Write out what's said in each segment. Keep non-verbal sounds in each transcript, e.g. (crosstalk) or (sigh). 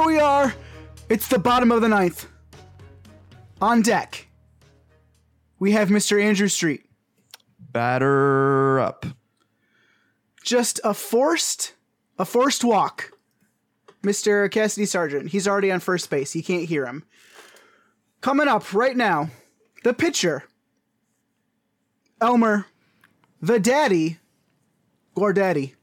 here we are. It's the bottom of the ninth. On deck, we have Mr. Andrew Street. Batter up. Just a forced, a forced walk. Mr. Cassidy Sargent. He's already on first base. You can't hear him. Coming up right now, the pitcher. Elmer, the daddy, Gordaddy.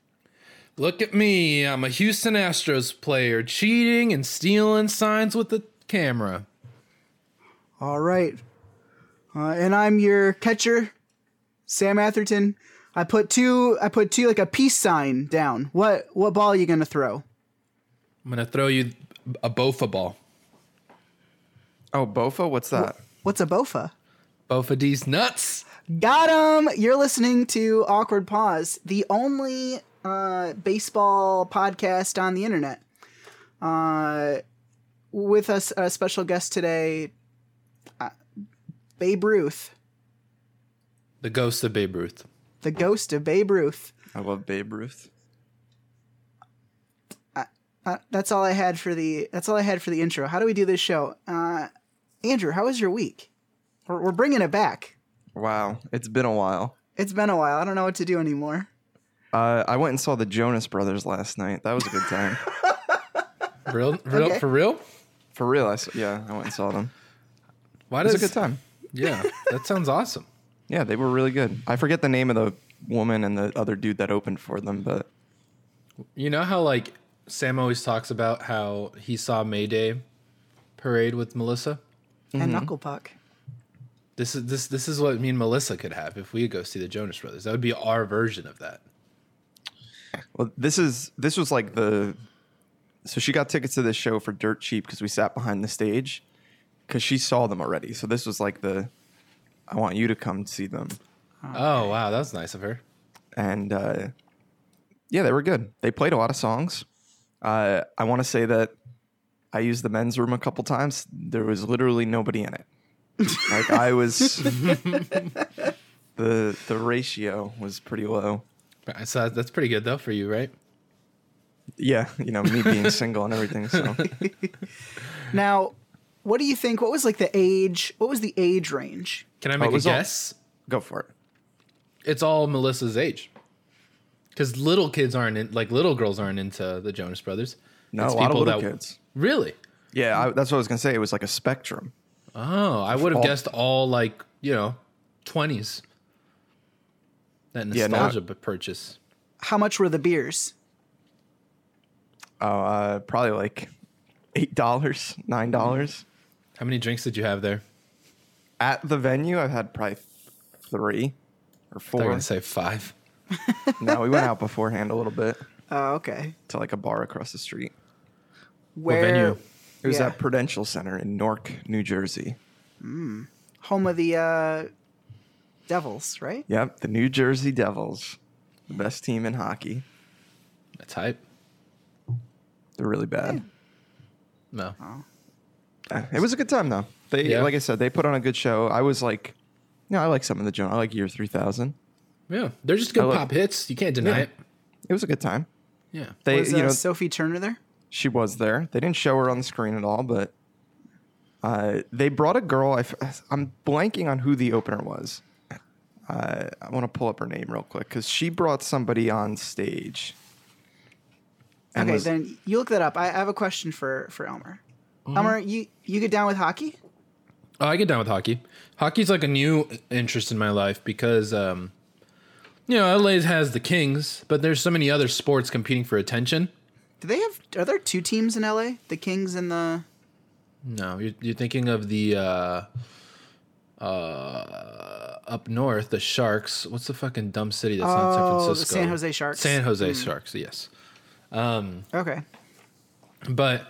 Look at me. I'm a Houston Astros player cheating and stealing signs with the camera. All right. Uh, and I'm your catcher, Sam Atherton. I put two. I put two like a peace sign down. What what ball are you gonna throw? I'm going to throw you a Bofa ball. Oh, Bofa? What's that? What's a bofa? Bofa D's nuts. Got him. You're listening to Awkward Pause, the only uh, baseball podcast on the internet. Uh, with us, a special guest today, uh, Babe Ruth, The ghost of Babe Ruth. the ghost of Babe Ruth. I love Babe Ruth. Uh, that's all I had for the. That's all I had for the intro. How do we do this show? Uh, Andrew, how was your week? We're, we're bringing it back. Wow, it's been a while. It's been a while. I don't know what to do anymore. Uh, I went and saw the Jonas Brothers last night. That was a good time. (laughs) Real, real Okay. For real? For real, I s- yeah, I went and saw them. Why It was does a good time. Yeah, that sounds awesome. Yeah, they were really good. I forget the name of the woman and the other dude that opened for them, but You know how like Sam always talks about how he saw Mayday parade with Melissa. And Knuckle Puck. This is this this is what me and Melissa could have if we go see the Jonas Brothers. That would be our version of that. Well, this is this was like the. So she got tickets to this show for dirt cheap because we sat behind the stage, because she saw them already. So this was like the, I want you to come see them, Oh wow, that was nice of her. and uh, yeah, they were good. They played a lot of songs. Uh, I want to say that I used the men's room a couple times. There was literally nobody in it. like I was, (laughs) (laughs) the the ratio was pretty low. So that's pretty good though for you, right? Yeah, you know me being single and everything. So (laughs) Now, what do you think? What was like the age? What was the age range? Can I oh, make a was all- guess? go for it. It's all Melissa's age. Because little kids aren't in, like little girls aren't into the Jonas Brothers. No, It's a lot of people little that- kids. Really? Yeah, I, that's what I was gonna say. It was like a spectrum. Oh, I would have guessed all like you know twenties. That Yeah, no. nostalgia b purchase. How much were the beers? Oh, uh, probably like eight dollars, nine dollars. How many drinks did you have there? At the venue, I've had probably three or four. I'm four. gonna say five. (laughs) no, we went out beforehand a little bit Oh, okay. to like a bar across the street. Where venue? It was Yeah. at Prudential Center in Newark, New Jersey. home of the uh, Devils, right? Yep, the New Jersey Devils, the best team in hockey. That's hype. They're really bad. No. Uh, It was a good time though. They, Yeah. like I said, they put on a good show. I was like, you know, I like some of the Jonas. I like Year Three Thousand. Yeah, they're just good I look- pop hits. You can't deny Yeah. it. It was a good time. Yeah. They, was you uh, know, Sophie Turner there? she was there. They didn't show her on the screen at all, but uh, they brought a girl. I f- I'm blanking on who the opener was. Uh, I want to pull up her name real quick because she brought somebody on stage. Okay, was- then you look that up. I, I have a question for for Elmer. Elmer, you you get down with hockey? Oh, I get down with hockey. Hockey's like a new interest in my life because, um, you know, LA has the Kings, but there's so many other sports competing for attention. Do they have? Are there two teams in LA? The Kings and the. No, you're, you're thinking of the uh, uh, up north, the Sharks. What's the fucking dumb city that's not San Oh, the Francisco? San Jose Sharks. San Jose Sharks, yes. Okay. But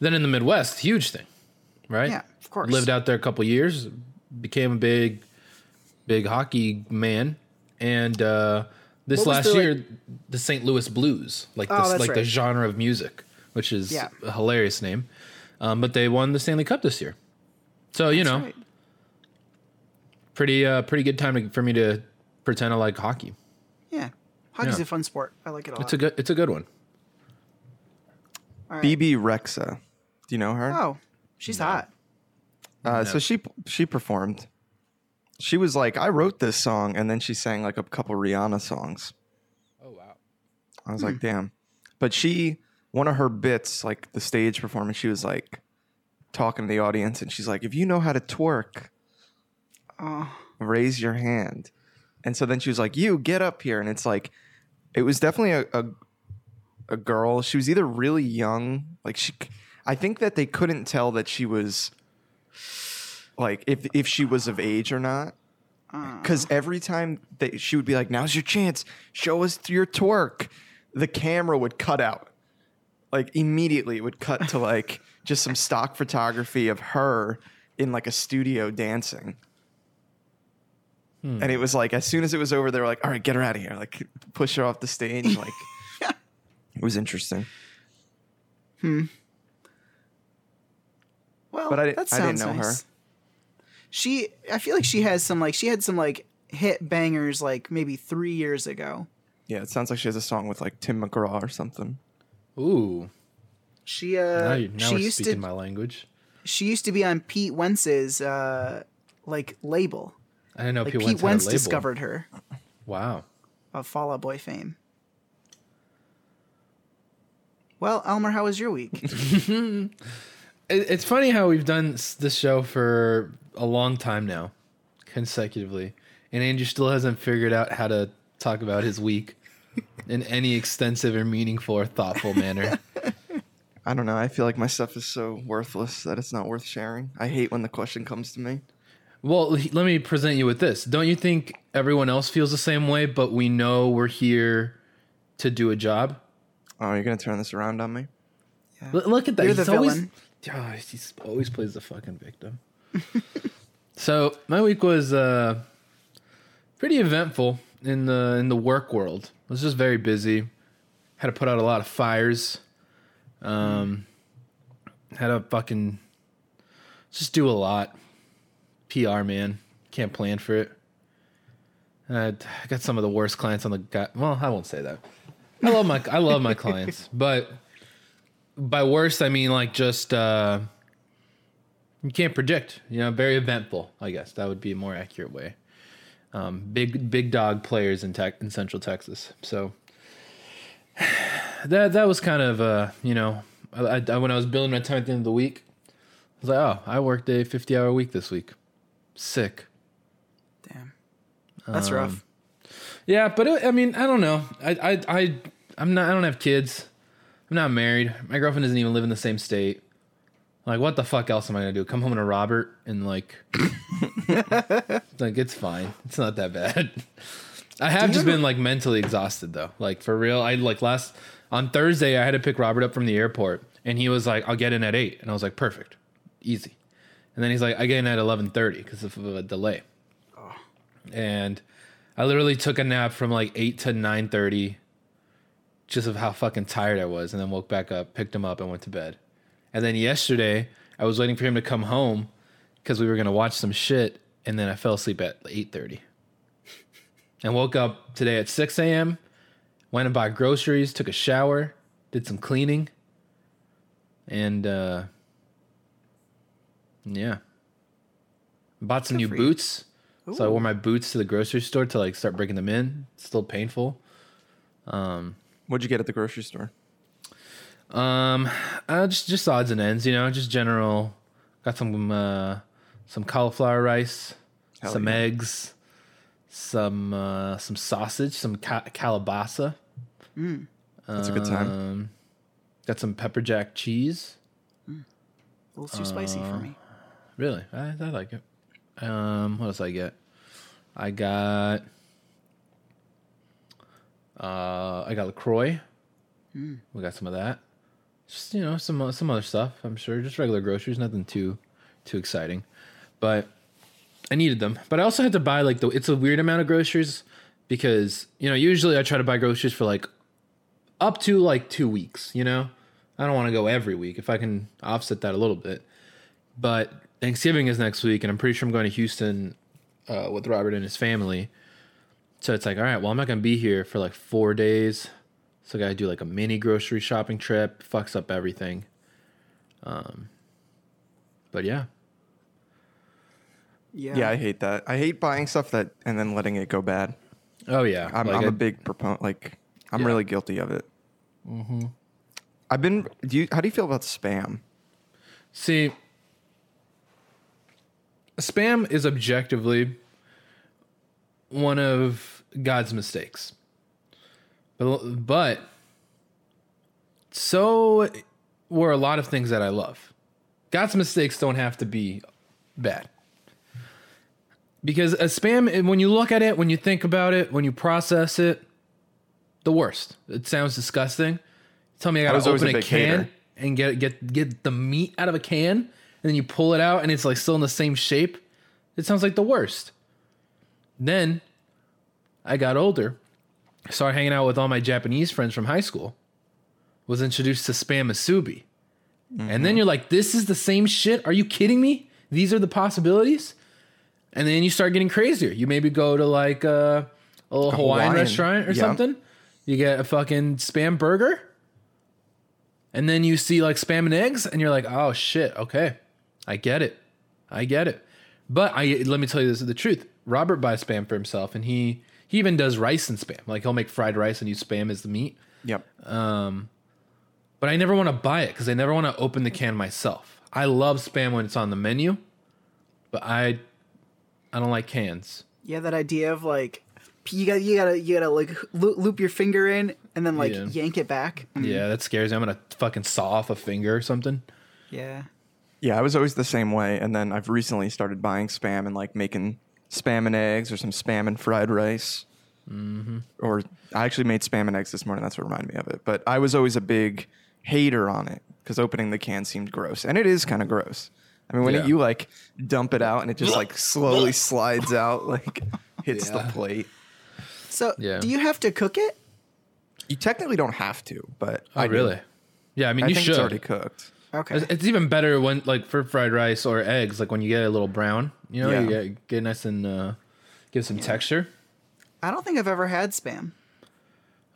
then in the Midwest, huge thing, right? Yeah, of course. Lived out there a couple years, became a big, big hockey man, and uh, this last the, year, the St. Louis Blues, like Oh, this, that's like the genre of music, which is Yeah. a hilarious name. Um, but they won the Stanley Cup this year, so you know, Right. Pretty uh, pretty good time to, for me to pretend I like hockey. Yeah. Hockey's Yeah. a fun sport. I like it a lot. It's a good it's a good one. All right. Bebe Rexha Do you know her? Oh, she's hot. Uh, So she she performed. She was like, I wrote this song, and then she sang like a couple Rihanna songs. Oh wow. I was like, damn. But she, one of her bits, like the stage performance, she was like talking to the audience, and she's like, if you know how to twerk, Oh, raise your hand. And so then she was like, you get up here, and it's like, it was definitely a a, a girl. She was either really young, like she. I think that they couldn't tell that she was like if if she was of age or not. Because every time that she would be like, "Now's your chance, show us your twerk," the camera would cut out. Like immediately, it would cut to like just some stock photography of her in like a studio dancing. And it was like as soon as it was over, they were like, "All right, get her out of here!" Like push her off the stage. (laughs) Like it was interesting. Hmm. Well, But I di- that I didn't sounds know her. She, I feel like she has some like she had some like hit bangers like maybe three years ago. Yeah, it sounds like she has a song with like Tim McGraw or something. Ooh. She Now, uh, you, now she we're used speaking to my language. she used to be on Pete Wentz's uh like label. I didn't know Like Pete, Pete Wentz, had a Wentz discovered her Wow. of Fall Out Boy fame. Well, Elmer, how was your week? (laughs) It, it's funny how we've done this show for a long time now, consecutively, and Andrew still hasn't figured out how to talk about his week (laughs) in any extensive or meaningful or thoughtful manner. (laughs) I don't know. I feel like my stuff is so worthless that it's not worth sharing. I hate when the question comes to me. Well, let me present you with this. Don't you think everyone else feels the same way, but we know we're here to do a job? Oh, you're gonna turn this around on me? L- look at that. You're he's the always, villain. Oh, he always plays the fucking victim. (laughs) so my week was uh, pretty eventful in the in the work world. I was just very busy. Had to put out a lot of fires. Um, had to fucking just do a lot. PR man can't plan for it. I got some of the worst clients on the guy. Well, I won't say that. I love my I love my (laughs) clients, but by worst I mean like just uh you can't predict you know very eventful i guess that would be a more accurate way um big big dog players in tech in central texas so (sighs) that that was kind of uh you know I, I when i was building my time at the end of the week i was like oh i worked a 50 hour week this week sick Damn, that's Um, rough. Yeah, but it, I mean, I don't know. I, I, I, I'm not. I don't have kids. I'm not married. My girlfriend doesn't even live in the same state. Like, what the fuck else am I gonna do? Come home to Robert and like, (laughs) like it's fine. It's not that bad. (laughs) I have just been like mentally exhausted though. Like for real. I like last on Thursday I had to pick Robert up from the airport and he was like, "I'll get in at 8." And I was like, "Perfect, easy." And then he's like, "I get in at 11:30 because of a delay." and I literally took a nap from like eight to nine thirty, just of how fucking tired I was, and then woke back up, picked him up, and went to bed. And then yesterday, I was waiting for him to come home because we were gonna watch some shit, and then I fell asleep at eight thirty, and woke up today at six a.m. Went and bought groceries, took a shower, did some cleaning, and uh, yeah, bought some new boots. So I wore my boots to the grocery store to like start breaking them in. It's still painful. What'd you get at the grocery store? Um, uh, just just odds and ends, you know, just general. Got some uh, some cauliflower rice, Hell some yeah. eggs, some uh, some sausage, some ca- calabasa. That's a good time. Um, got some pepper jack cheese. A little too spicy uh, for me. Really, I, I like it. Um, what else I get? I got uh, I got Lacroix. We got some of that. Just you know some uh, some other stuff. I'm sure just regular groceries, nothing too too exciting, but I needed them. But I also had to buy like the it's a weird amount of groceries because you know usually I try to buy groceries for like up to like two weeks. You know, I don't want to go every week if I can offset that a little bit but Thanksgiving is next week, and I'm pretty sure I'm going to Houston uh, with Robert and his family. So it's like, all right, well, I'm not going to be here for like four days, so I got to do like a mini grocery shopping trip. Fucks up everything. Um, but yeah, Yeah. Yeah, I hate that. I hate buying stuff that and then letting it go bad. oh yeah, I'm, Like, I'm I- a big proponent. Like, I'm Yeah. really guilty of it. Mm-hmm. I've been. Do you? How do you feel about spam? See, spam is objectively one of God's mistakes. But, but so were a lot of things that I love. God's mistakes don't have to be bad. Because a spam, when you look at it, when you think about it, when you process it, the worst. It sounds disgusting. Tell me I I gotta always open a a, can hater. and get get get the meat out of a can, and then you pull it out and it's like still in the same shape. It sounds like the worst. Then I got older, started hanging out with all my Japanese friends from high school, was introduced to spam musubi. And then you're like, this is the same shit? Are you kidding me? These are the possibilities? And then you start getting crazier. You maybe go to like uh, a little Hawaiian, Hawaiian, restaurant or yeah. something. You get a fucking spam burger. And then you see like spam and eggs, and you're like, oh shit, okay. I get it. I get it. But I let me tell you this is the truth. Robert buys spam for himself, and he he even does rice and spam. Like he'll make fried rice and use spam as the meat. Yep. But I never want to buy it because I never want to open the can myself. I love spam when it's on the menu, but I I don't like cans. Yeah, that idea of like you got you gotta you gotta like loop your finger in and then like Yeah. yank it back. Mm, Yeah, that scares me. I'm gonna fucking saw off a finger or something. Yeah. Yeah, I was always the same way, and then I've recently started buying spam and like making spam and eggs or some spam and fried rice. Mm-hmm. Or I actually made spam and eggs this morning. That's what reminded me of it. But I was always a big hater on it because opening the can seemed gross, and it is kind of gross. I mean, when Yeah. it, you like dump it out and it just like slowly (laughs) slides out, like hits Yeah. the plate. So Yeah. do you have to cook it? You technically don't have to, but Oh, I do. really? Yeah, I mean I you think should. it's already cooked. Okay. It's, it's even better when like for fried rice or eggs, like when you get a little brown. You know, Yeah. you get, get nice and uh, give some texture. I don't think I've ever had spam.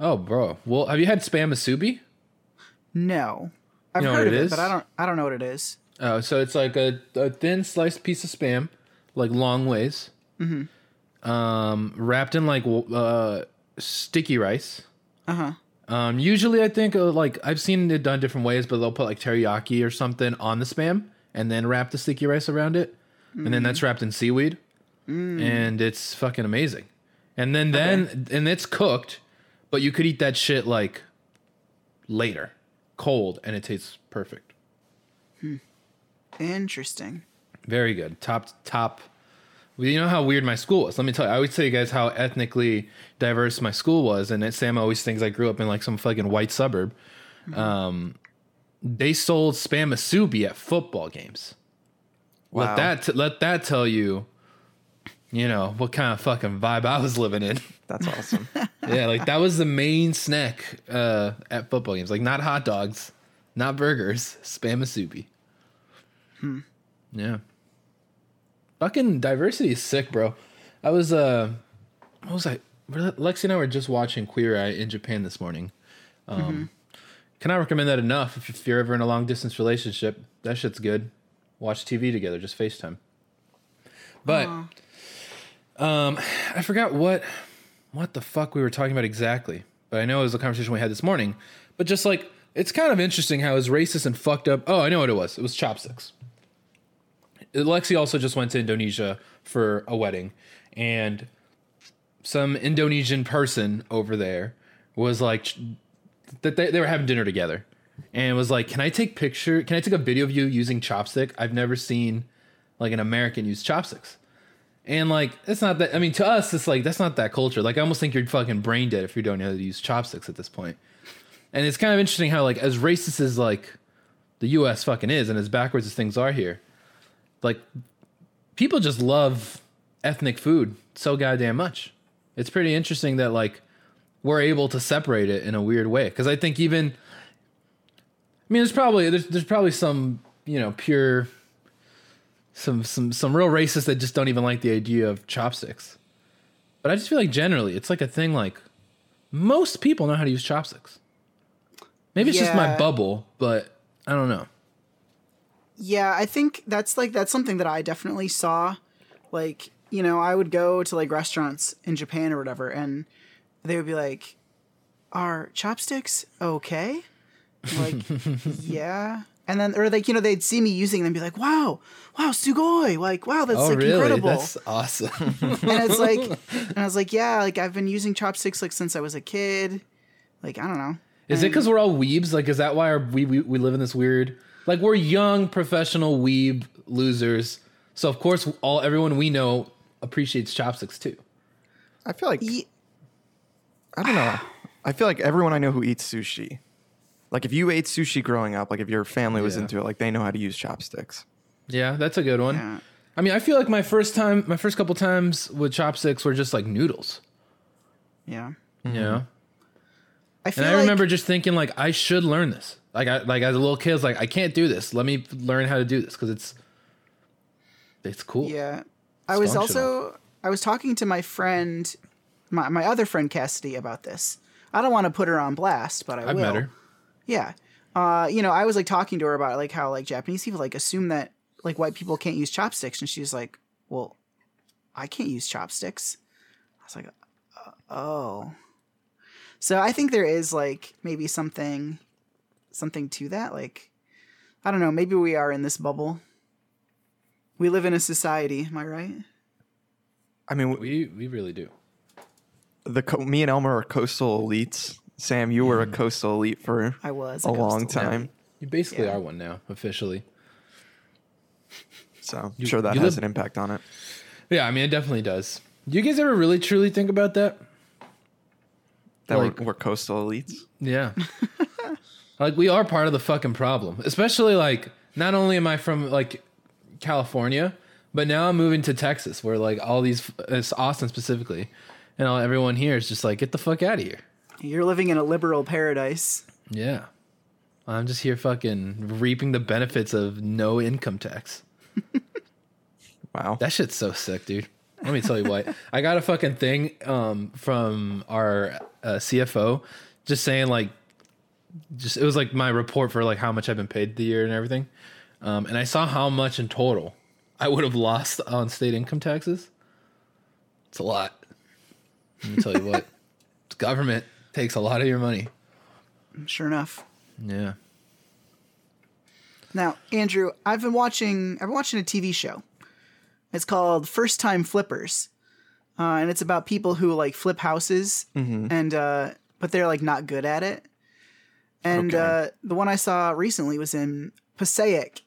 Oh, bro. Well, have you had spam musubi? No. I've You know heard of it it, but I don't I don't know what it is. Oh, so it's like a, a thin sliced piece of spam, like long ways, um, wrapped in like uh, sticky rice. Uh-huh. Um, usually, I think uh, like I've seen it done different ways, but they'll put like teriyaki or something on the spam and then wrap the sticky rice around it, and then that's wrapped in seaweed, and it's fucking amazing. And then then and it's cooked, but you could eat that shit like later, cold, and it tastes perfect. Interesting. Very good. Top top. Well, you know how weird my school was. Let me tell you. I always tell you guys how ethnically diverse my school was, and Sam always thinks I grew up in like some fucking white suburb. Um, they sold spam musubi at football games. Wow. Let that t- let that tell you, you know what kind of fucking vibe I was living in. That's awesome. (laughs) yeah, like that was the main snack uh, at football games. Like not hot dogs, not burgers, spam musubi. Yeah. Fucking diversity is sick, bro. I was uh, what was I? Lexi and I were just watching Queer Eye in Japan this morning. Um, I recommend that enough. If, if you're ever in a long distance relationship, that shit's good. Watch TV together, just FaceTime. But um, I forgot what what the fuck we were talking about exactly. But I know it was a conversation we had this morning. But just like it's kind of interesting how it's racist and fucked up. Oh, I know what it was. It was chopsticks. Lexi also just went to Indonesia for a wedding, and some Indonesian person over there was like that they, they were having dinner together, and was like, "Can I take picture? Can I take a video of you using chopstick? I've never seen like an American use chopsticks." And like, it's not that. I mean, to us, it's like that's not that culture. Like, I almost think you're fucking brain dead if you don't know how to use chopsticks at this point. And it's kind of interesting how like as racist as like the U.S. fucking is, and as backwards as things are here, like people just love ethnic food so goddamn much. It's pretty interesting that like we're able to separate it in a weird way. Because I think even, I mean, there's probably there's there's probably some you know pure some some some real racists that just don't even like the idea of chopsticks. But I just feel like generally it's like a thing like most people know how to use chopsticks. Maybe it's just my bubble, but I don't know. Yeah, I think that's like that's something that I definitely saw. Like, you know, I would go to like restaurants in Japan or whatever, and they would be like, "Are chopsticks okay?" Like, (laughs) yeah. And then, or like, you know, they'd see me using them and be like, wow, wow, sugoi. Like, wow, that's oh, like really? incredible. That's awesome. and it's like, (laughs) and I was like, yeah, like I've been using chopsticks like since I was a kid. Like, I don't know. Is it because we're all weebs? Like, is that why our, we, we we live in this weird? Like, we're young professional weeb losers. So of course, all everyone we know appreciates chopsticks too. I feel like Ye- I don't know. (sighs) I feel like everyone I know who eats sushi, like if you ate sushi growing up, like if your family was Yeah. into it, like they know how to use chopsticks. Yeah, that's a good one. Yeah. I mean, I feel like my first time, my first couple times with chopsticks were just like noodles. Yeah. You know, mm-hmm. I feel and I like, remember just thinking like I should learn this. Like I like as a little kid, I was like I can't do this. Let me learn how to do this because it's it's cool. Yeah. I was also I was talking to my friend my my other friend Cassidy about this. I don't want to put her on blast, but I I've will. met her. Yeah. Uh, you know, I was like talking to her about like how like Japanese people like assume that like white people can't use chopsticks and she's like, "Well, I can't use chopsticks." I was like, uh, "Oh." So I think there is like maybe something something to that like I don't know, maybe we are in this bubble. We live in a society, am I right? I mean, We we really do. the co- me and Elmer are coastal elites. Sam, you were a mm. coastal elite for I was a long coastal- time, You basically Yeah. are one now officially. so I'm sure that has live- an impact on it. Yeah, I mean it definitely does. Do you guys ever really truly think about that? That Like- we're, we're coastal elites. Yeah. (laughs) like we are part of the fucking problem. Especially like not only am I from like California, but now I'm moving to Texas where like all these it's Austin specifically. And all, everyone here is just like get the fuck out of here. You're living in a liberal paradise. Yeah. I'm just here fucking reaping the benefits of no income tax. (laughs) Wow. That shit's so sick, dude. Let me tell you what. I got a fucking thing um, from our uh, CFO just saying like just it was like my report for like how much I've been paid the year and everything. Um, and I saw how much in total I would have lost on state income taxes. It's a lot. Let me tell you what. (laughs) Government takes a lot of your money. Sure enough. Yeah. Now, Andrew, I've been watching. I've been watching a TV show. It's called First Time Flippers, uh, and it's about people who like flip houses, and uh, but they're like not good at it. And Okay. uh, the one I saw recently was in Passaic,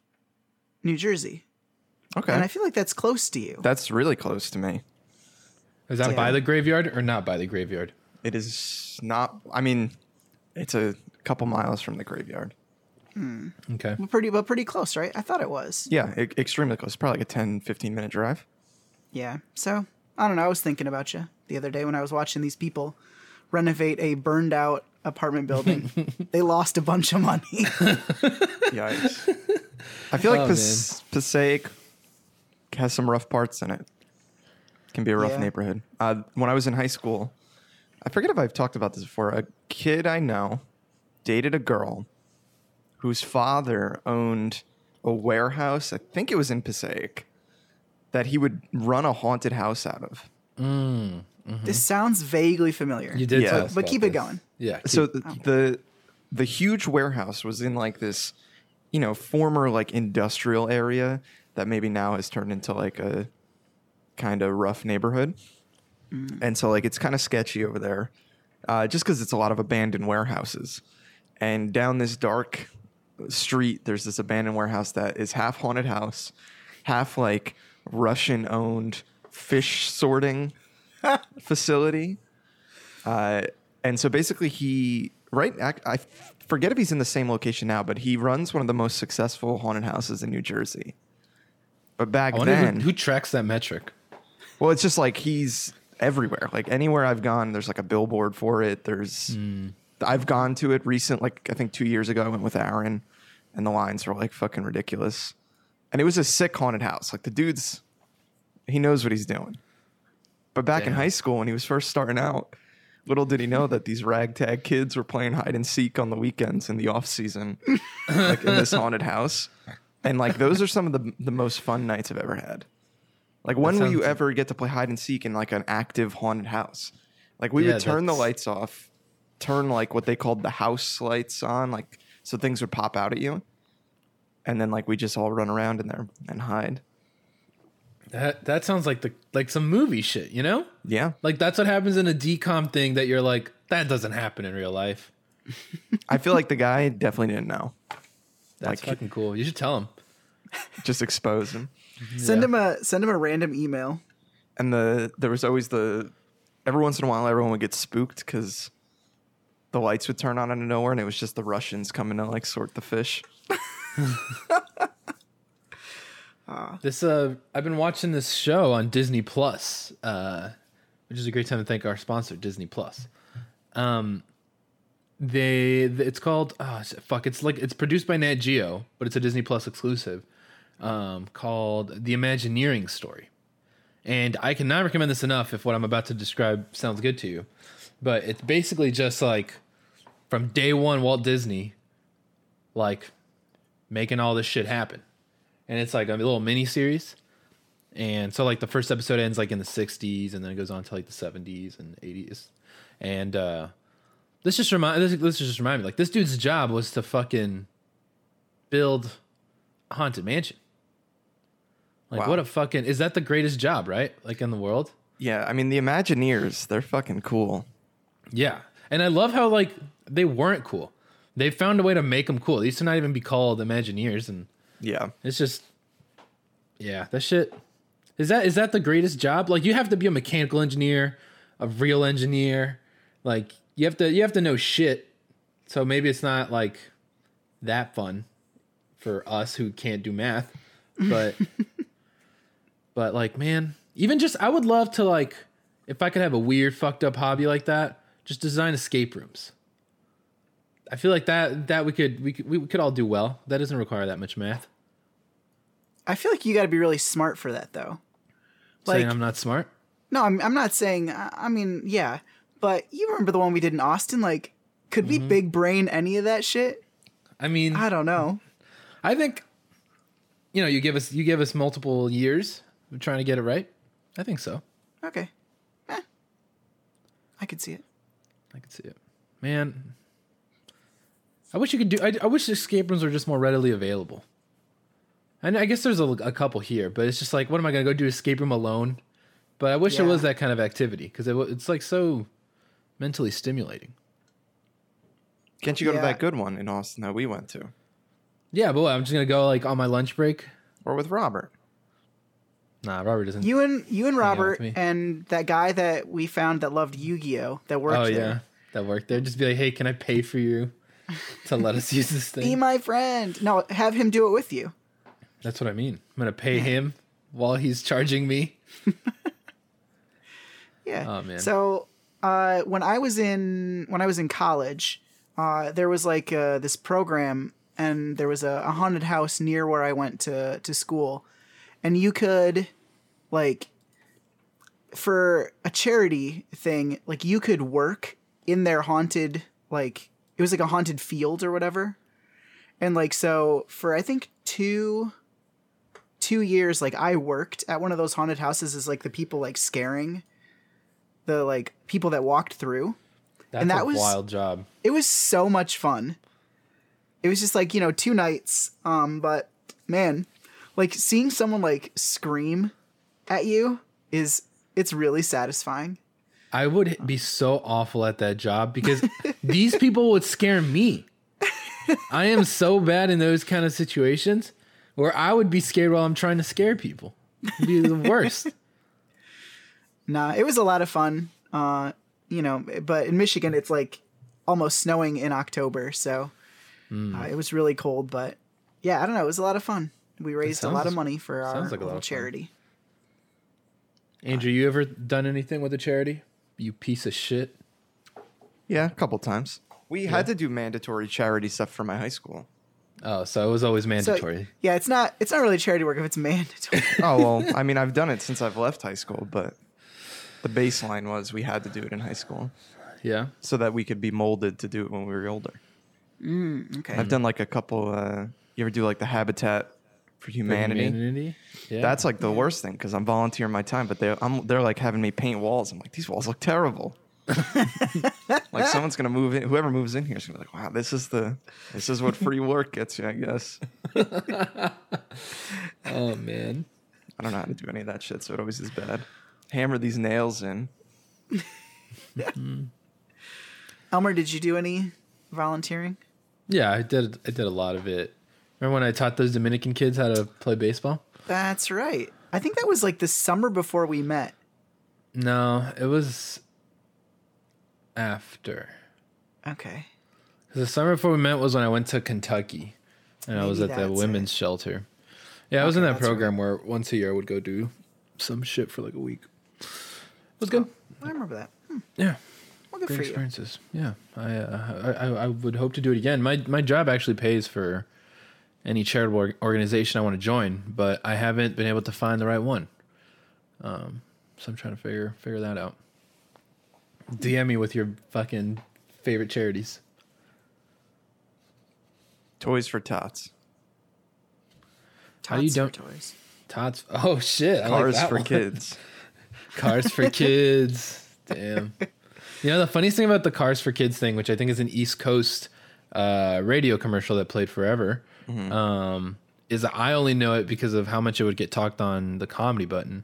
New Jersey, Okay. and I feel like that's close to you. That's really close to me. Is that Yeah. by the graveyard or not by the graveyard? It is not. I mean, it's a couple miles from the graveyard. Okay. But pretty, but pretty close, right? I thought it was. Yeah, extremely close. Probably like a 10, 15 minute drive. Yeah. So I don't know. I was thinking about you the other day when I was watching these people renovate a burned out apartment building. (laughs) they lost a bunch of money. (laughs) Yikes. I feel like Oh, Pas- Passaic has some rough parts in it. Can be a rough Yeah. neighborhood. Uh, when I was in high school, I forget if I've talked about this before. A kid I know dated a girl whose father owned a warehouse. I think it was in Passaic that he would run a haunted house out of. This sounds vaguely familiar. You did Yeah. tell us But about keep it going. Yeah. so keep- the, the the huge warehouse was in like this you know former like industrial area that maybe now has turned into like a kind of rough neighborhood. And so like it's kind of sketchy over there uh, just because it's a lot of abandoned warehouses. And down this dark street there's this abandoned warehouse that is half haunted house half like russian owned fish sorting (laughs) facility. Uh, and so basically, he right. I, forget if he's in the same location now, but he runs one of the most successful haunted houses in New Jersey. But back then, who, who tracks that metric. well, it's just like he's everywhere. Like anywhere I've gone, there's like a billboard for it. There's hmm. I've gone to it recent, like I think two years ago. I went with Aaron, and the lines were like fucking ridiculous. And it was a sick haunted house. Like the dude's, he knows what he's doing. But back in high school, when he was first starting out, little did he know that these ragtag kids were playing hide and seek on the weekends in the off season, like in this haunted house. and like those are some of the the most fun nights I've ever had. Like when will you sounds- ever get to play hide and seek in like an active haunted house? Like we Yeah, would turn the that's- lights off, turn like what they called the house lights on, like so things would pop out at you, and then like we just all run around in there and hide. That that sounds like the like some movie shit, you know? Yeah, Like that's what happens in a DCOM thing that you're like, that doesn't happen in real life. (laughs) I feel like the guy definitely didn't know. That's Like- fucking cool. You should tell him. (laughs) Just expose him. (laughs) Send Yeah. him a send him a random email. and the there was always the every once in a while everyone would get spooked because the lights would turn on out of nowhere and it was just the Russians coming to like sort the fish. This uh I've been watching this show on Disney Plus, uh, which is a great time to thank our sponsor, Disney Plus. Um they it's called oh fuck it's like it's produced by Nat Geo, but it's a Disney Plus exclusive. Um called The Imagineering Story. And I cannot recommend this enough if what I'm about to describe sounds good to you. But it's basically just like from day one Walt Disney like making all this shit happen and it's like a little mini series. And so like the first episode ends like in the 60s and then it goes on to like the 70s and 80s. And uh this just remind this, this just remind me like this dude's job was to fucking build a haunted mansion. Like Wow. what a fucking is that the greatest job, right? Like in the world? Yeah, I mean the Imagineers, they're fucking cool. Yeah. And I love how like they weren't cool. They found a way to make them cool. They used to not even be called Imagineers and Yeah. It's just, yeah, that shit. Is that is that the greatest job? Like you have to be a mechanical engineer, a real engineer. Like you have to you have to know shit. So maybe it's not like that fun for us who can't do math, but (laughs) but like man, even just I would love to like if I could have a weird fucked up hobby like that, just design escape rooms. I feel like that that we could we could we could all do well. That doesn't require that much math. I feel like you got to be really smart for that though. Like saying I'm not smart. no, I'm I'm not saying. I mean, yeah, but you remember the one we did in Austin? Like, could we big brain any of that shit? I mean, I don't know. I think you know, you give us you give us multiple years of trying to get it right. I think so. Okay, eh. I could see it. I can see it. Man, I wish you could do. I, I wish escape rooms were just more readily available. And I guess there's a, a couple here, but it's just like, what am I gonna go do escape room alone? But I wish it was that kind of activity because it, it's like so mentally stimulating. Can't you go Yeah. to that good one in Austin that we went to? Yeah, but what, I'm just gonna go like on my lunch break. Or with Robert? Nah, Robert doesn't. You and you and Robert and that guy that we found that loved Yu-Gi-Oh that worked oh yeah, there. that worked there. Just be like, hey, can I pay for you (laughs) to let us use this thing. Be my friend. No, have him do it with you. That's what I mean. I'm gonna pay him while he's charging me. (laughs) Yeah. Oh, man. So uh, when I was in when I was in college, uh, there was like uh, this program, and there was a, a haunted house near where I went to to school, and you could like for a charity thing, like you could work in their haunted like it was like a haunted field or whatever, and like so for I think two two years like i worked at one of those haunted houses as like the people like scaring the like people that walked through. That's And that a was- wild job. it was so much fun. It was just like you know two nights um but man like seeing someone like scream at you is it's really satisfying I would be so awful at that job because (laughs) these people would scare me. I am so bad in those kind of situations where I would be scared while I'm trying to scare people. It'd be the worst. (laughs) nah it was a lot of fun uh you know but in michigan it's like almost snowing in october so Hmm. uh, it was really cold but yeah i don't know it was a lot of fun we raised a lot of money for our like a little charity Andrew, you ever done anything with a charity? You piece of shit. Yeah, a couple times. We had to do mandatory charity stuff for my high school. Oh, so it was always So, mandatory. yeah, it's not it's not really charity work if it's mandatory. (laughs) Oh well, I mean I've done it since I've left high school, but the baseline was we had to do it in high school yeah. so that we could be molded to do it when we were older. okay. I've done like a couple. Uh, you ever do like the Habitat for humanity. Humanity. Yeah. That's like the worst thing because I'm volunteering my time, but they I'm they're like having me paint walls. I'm like, these walls look terrible. (laughs) like someone's gonna move in. Whoever moves in here is gonna be like, wow, this is the this is what free work gets you, I guess. (laughs) oh man. I don't know how to do any of that shit, so it always is bad. Hammer these nails in. Hmm. Elmer, did you do any volunteering? Yeah, I did. I did a lot of it. Remember when I taught those Dominican kids how to play baseball? That's right. I think that was like the summer before we met. No, it was after. Okay. the summer before we met was when I went to Kentucky, and I was at the women's it. shelter. Yeah, I was in that program where once a year I would go do some shit for like a week. It was good. I remember that. Hmm. Yeah, Well, good great for you. experiences. Yeah, I, uh, I I I would hope to do it again. My my job actually pays for any charitable organization I want to join, but I haven't been able to find the right one. Um, so I'm trying to figure figure that out. DM me with your fucking favorite charities. Toys for tots. How you don't- toys. Tots. Oh shit! I like Cars for one. kids. (laughs) (laughs) Cars for kids. Damn. You know the funniest thing about the Cars for Kids thing, which I think is an East Coast uh, radio commercial that played forever, um, is that I only know it because of how much it would get talked on the comedy button.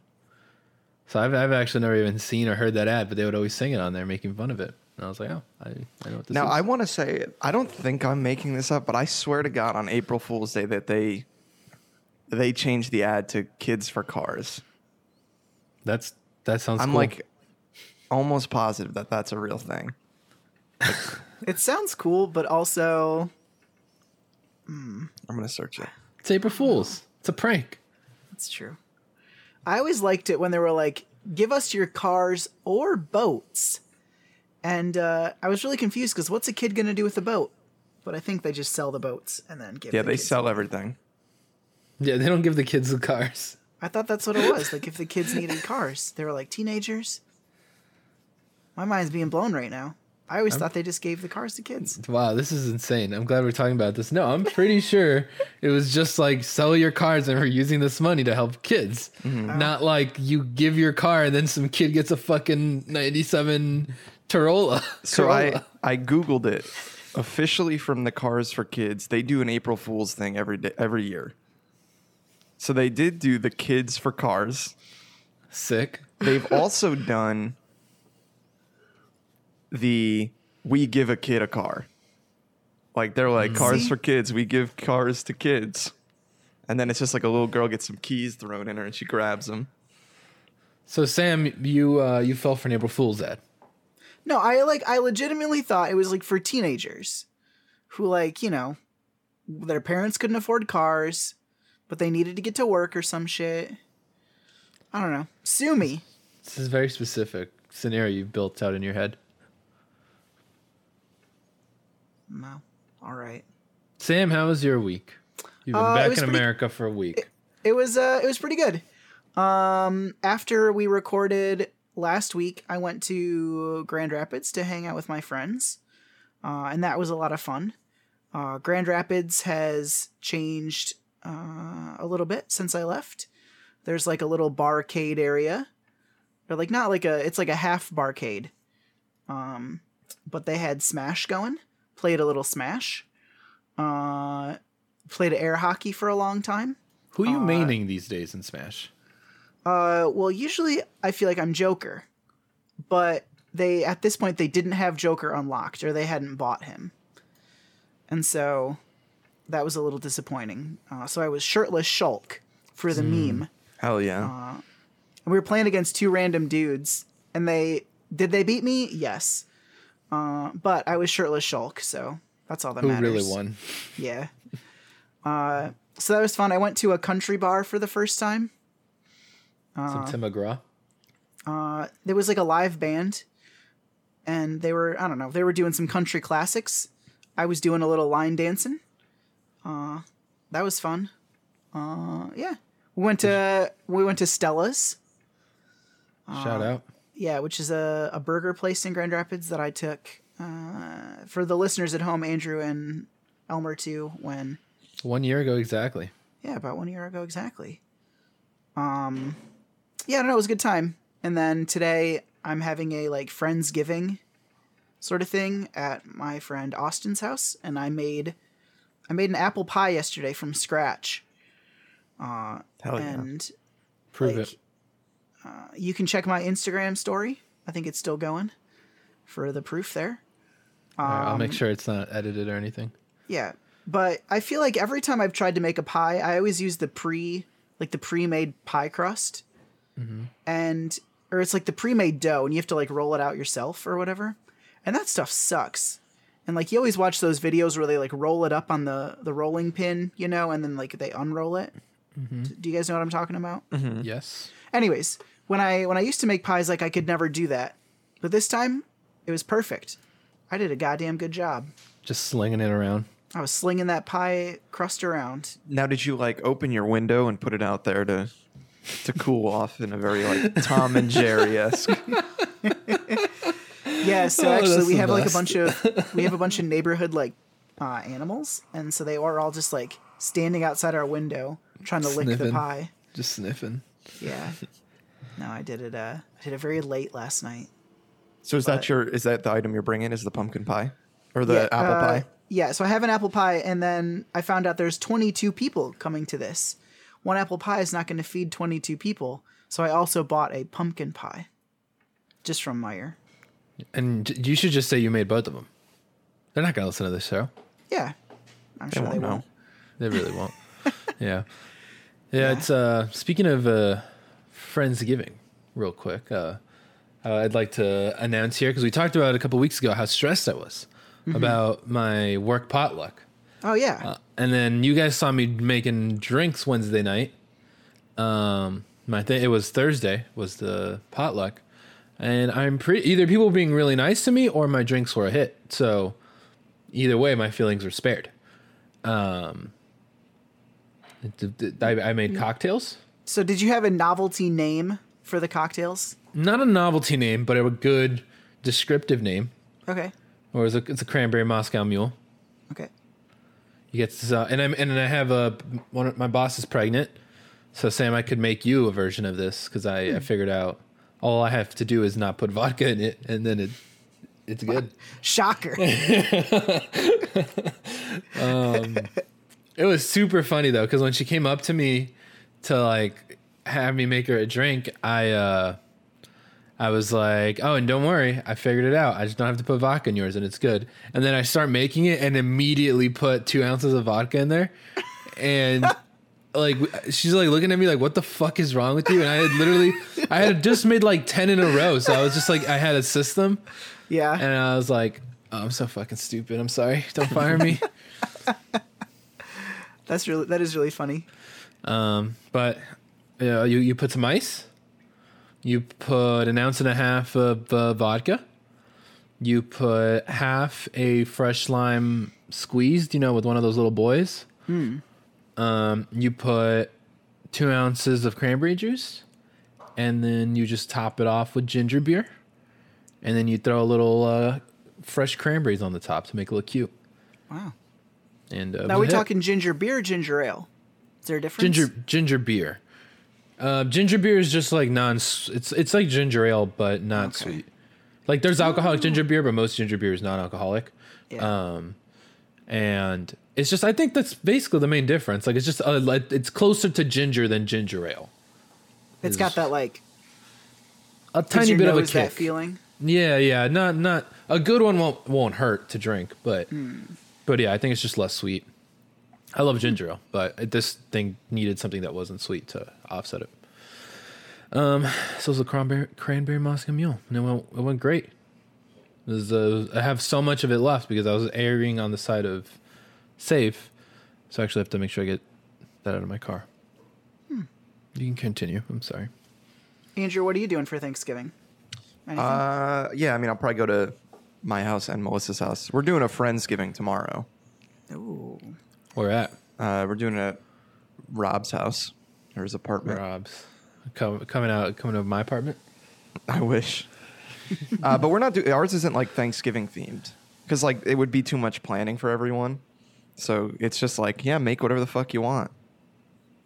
So I've, I've actually never even seen or heard that ad, but they would always sing it on there, making fun of it. And I was like, oh, I, I know what this Now is. Now, I want to say I don't think I'm making this up, but I swear to God on April Fool's Day that they they changed the ad to kids for cars. That's that sounds. I'm cool. like almost positive that that's a real thing. (laughs) It sounds cool, but also I'm gonna search it. it's April Fools. It's a prank. it's true. I always liked it when they were like, "Give us your cars or boats," and uh, I was really confused because what's a kid gonna do with a boat? But I think they just sell the boats and then give. Yeah, the they kids sell money. everything. Yeah, they don't give the kids the cars. I thought that's what it was. Like if the kids needed cars, they were like teenagers. My mind's being blown right now. I always thought they just gave the cars to kids. Wow, this is insane. I'm glad we're talking about this. No, I'm pretty sure it was just like sell your cars and we're using this money to help kids. Mm-hmm. Not like you give your car and then some kid gets a fucking 97 Corolla. So I I googled it. Officially from the Cars for Kids, they do an April Fool's thing every day every year. So they did do the Kids for Cars. Sick. They've also done the we give a kid a car. Like they're like cars See? for kids, we give cars to kids. And then it's just like a little girl gets some keys thrown in her and she grabs them. So Sam, you uh, you fell for an April Fool's ad. No, I like I legitimately thought it was like for teenagers who like, you know, their parents couldn't afford cars, but they needed to get to work or some shit. I don't know. Sue me. This is a very specific scenario you've built out in your head. No. All right. Sam, how was your week? You've been Uh, back in pretty- America for a week. It was uh it was pretty good. Um after we recorded last week, I went to Grand Rapids to hang out with my friends. Uh, and that was a lot of fun. Uh, Grand Rapids has changed uh, a little bit since I left. There's like a little barcade area. Or like not like a it's like a half barcade. Um but they had Smash going. Played a little Smash. Uh played air hockey for a long time. Who are you uh, maining these days in Smash? Uh, well, usually I feel like I'm Joker, but they at this point they didn't have Joker unlocked or they hadn't bought him, and so that was a little disappointing. Uh, so I was shirtless Shulk for the meme, Hell yeah. Uh, and we were playing against two random dudes, and they did they beat me? Yes, uh, but I was shirtless Shulk, so that's all that Who matters. really won? Yeah. (laughs) Uh, so that was fun. I went to a country bar for the first time. Some Tim McGraw. uh, there was like a live band and they were i don't know they were doing some country classics i was doing a little line dancing uh, that was fun uh, yeah we went to we went to stella's Shout out. Yeah which is a, a burger place in grand rapids that i took uh, for the listeners at home andrew and elmer too when One year ago exactly. Yeah, about one year ago exactly. Um, yeah, I don't know. It was a good time. And then today I'm having a like friendsgiving sort of thing at my friend Austin's house, and I made I made an apple pie yesterday from scratch. Hell yeah. and Prove like, it. Uh, you can check my Instagram story. I think it's still going for the proof there. All right, I'll um, make sure it's not edited or anything. Yeah, but I feel like every time I've tried to make a pie, I always use the pre, like the pre-made pie crust, mm-hmm. and or it's like the pre-made dough, and you have to like roll it out yourself or whatever, and that stuff sucks. And like you always watch those videos where they like roll it up on the the rolling pin, you know, and then like they unroll it. Mm-hmm. Do you guys know what I'm talking about? Mm-hmm. Yes. Anyways, when I when I used to make pies, like I could never do that, but this time it was perfect. I did a goddamn good job. Just slinging it around. I was slinging that pie crust around. Now, did you like open your window and put it out there to to cool off in a very like Tom and Jerry esque? (laughs) Yeah, so Oh, actually we the have like a bunch of we have a bunch of neighborhood like uh, animals, and so they are all just like standing outside our window trying to lick the pie. Just sniffing. Yeah. No, I did it. Uh, I did it very late last night. So is that your is that the item you're bringing? Is the pumpkin pie or the Yeah, apple uh, pie? Yeah, so I have an apple pie, and then I found out there's 22 people coming to this. One apple pie is not going to feed 22 people, so I also bought a pumpkin pie, just from Meijer. And you should just say you made both of them. They're not gonna listen to this show. Yeah, I'm sure won't they know. won't. They really won't. (laughs) Yeah. Yeah, it's uh speaking of uh Friendsgiving, real quick. Uh, uh I'd like to announce here because we talked about a couple weeks ago how stressed I was about my work potluck. Oh yeah, Uh, and then you guys saw me making drinks Wednesday night. Um, my th- it was Thursday was the potluck, and I'm pretty either people were being really nice to me or my drinks were a hit. So either way, my feelings were spared. Um, I made cocktails. So did you have a novelty name for the cocktails? Not a novelty name, but a good descriptive name. Okay. Or it's a, it's a cranberry Moscow Mule. Okay. You get this, uh, and I'm and I have a one. Of, my boss is pregnant, so Sam, I could make you a version of this because I, I figured out all I have to do is not put vodka in it, and then it it's good. (laughs) Shocker. (laughs) It was super funny though because when she came up to me to like have me make her a drink, I uh I was like, oh, and don't worry, I figured it out. I just don't have to put vodka in yours, and it's good. And then I start making it, and immediately put two ounces of vodka in there, and (laughs) like she's like looking at me like, what the fuck is wrong with you? And I had literally, I had just made like ten in a row, so I was just like, I had a system, yeah. and I was like, oh, I'm so fucking stupid. I'm sorry. Don't fire me. (laughs) That's really that is really funny. Um, but uh, you you put some ice. You put an ounce and a half of uh, vodka. You put half a fresh lime squeezed, you know, with one of those little boys. Um, you put two ounces of cranberry juice, and then you just top it off with ginger beer, and then you throw a little uh, fresh cranberries on the top to make it look cute. Wow. And uh, Now we was it. talking ginger beer, or ginger ale. Is there a difference? ginger ginger beer. Uh, ginger beer is just like non. It's it's like ginger ale, but not Okay. sweet. Like there's alcoholic ginger beer, but most ginger beer is non-alcoholic. Yeah. Um, and it's just I think that's basically the main difference. Like it's just uh, like, it's closer to ginger than ginger ale. it's got that like A tiny bit of a kick. feeling. Yeah, yeah, not not a good one won't won't hurt to drink, but Hmm. but yeah, I think it's just less sweet. I love ginger ale, but this thing needed something that wasn't sweet to offset it. Um, so it was a cranberry cranberry Moscow Mule, and it went it went great. It was, uh, I have so much of it left because I was erring on the side of safe, so I actually have to make sure I get that out of my car. Hmm. You can continue. I'm sorry. Andrew, what are you doing for Thanksgiving? Anything? Uh, yeah. I mean, I'll probably go to my house and Melissa's house. We're doing a friendsgiving tomorrow. Ooh. Where at? Uh, we're doing it at Rob's house or his apartment. Rob's. Com- coming out, coming to my apartment. I wish. (laughs) uh, but we're not doing ours. Isn't like Thanksgiving themed because like it would be too much planning for everyone. So it's just like yeah, make whatever the fuck you want.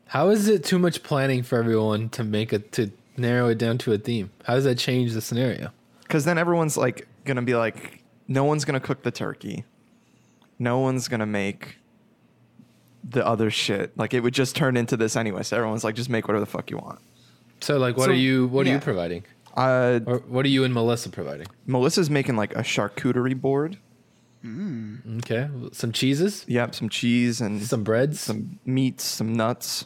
How is it too much planning for everyone to make it to narrow it down to a theme? How does that change the scenario? Because then everyone's like gonna be like, no one's gonna cook the turkey. No one's gonna make the other shit. Like it would just turn into this anyway. So everyone's like, just make whatever the fuck you want. So like, what So, are you? What are you providing? Uh, Or what are you and Melissa providing? Melissa's making like a charcuterie board. Okay, some cheeses, Yep, some cheese and some breads, some meats, some nuts.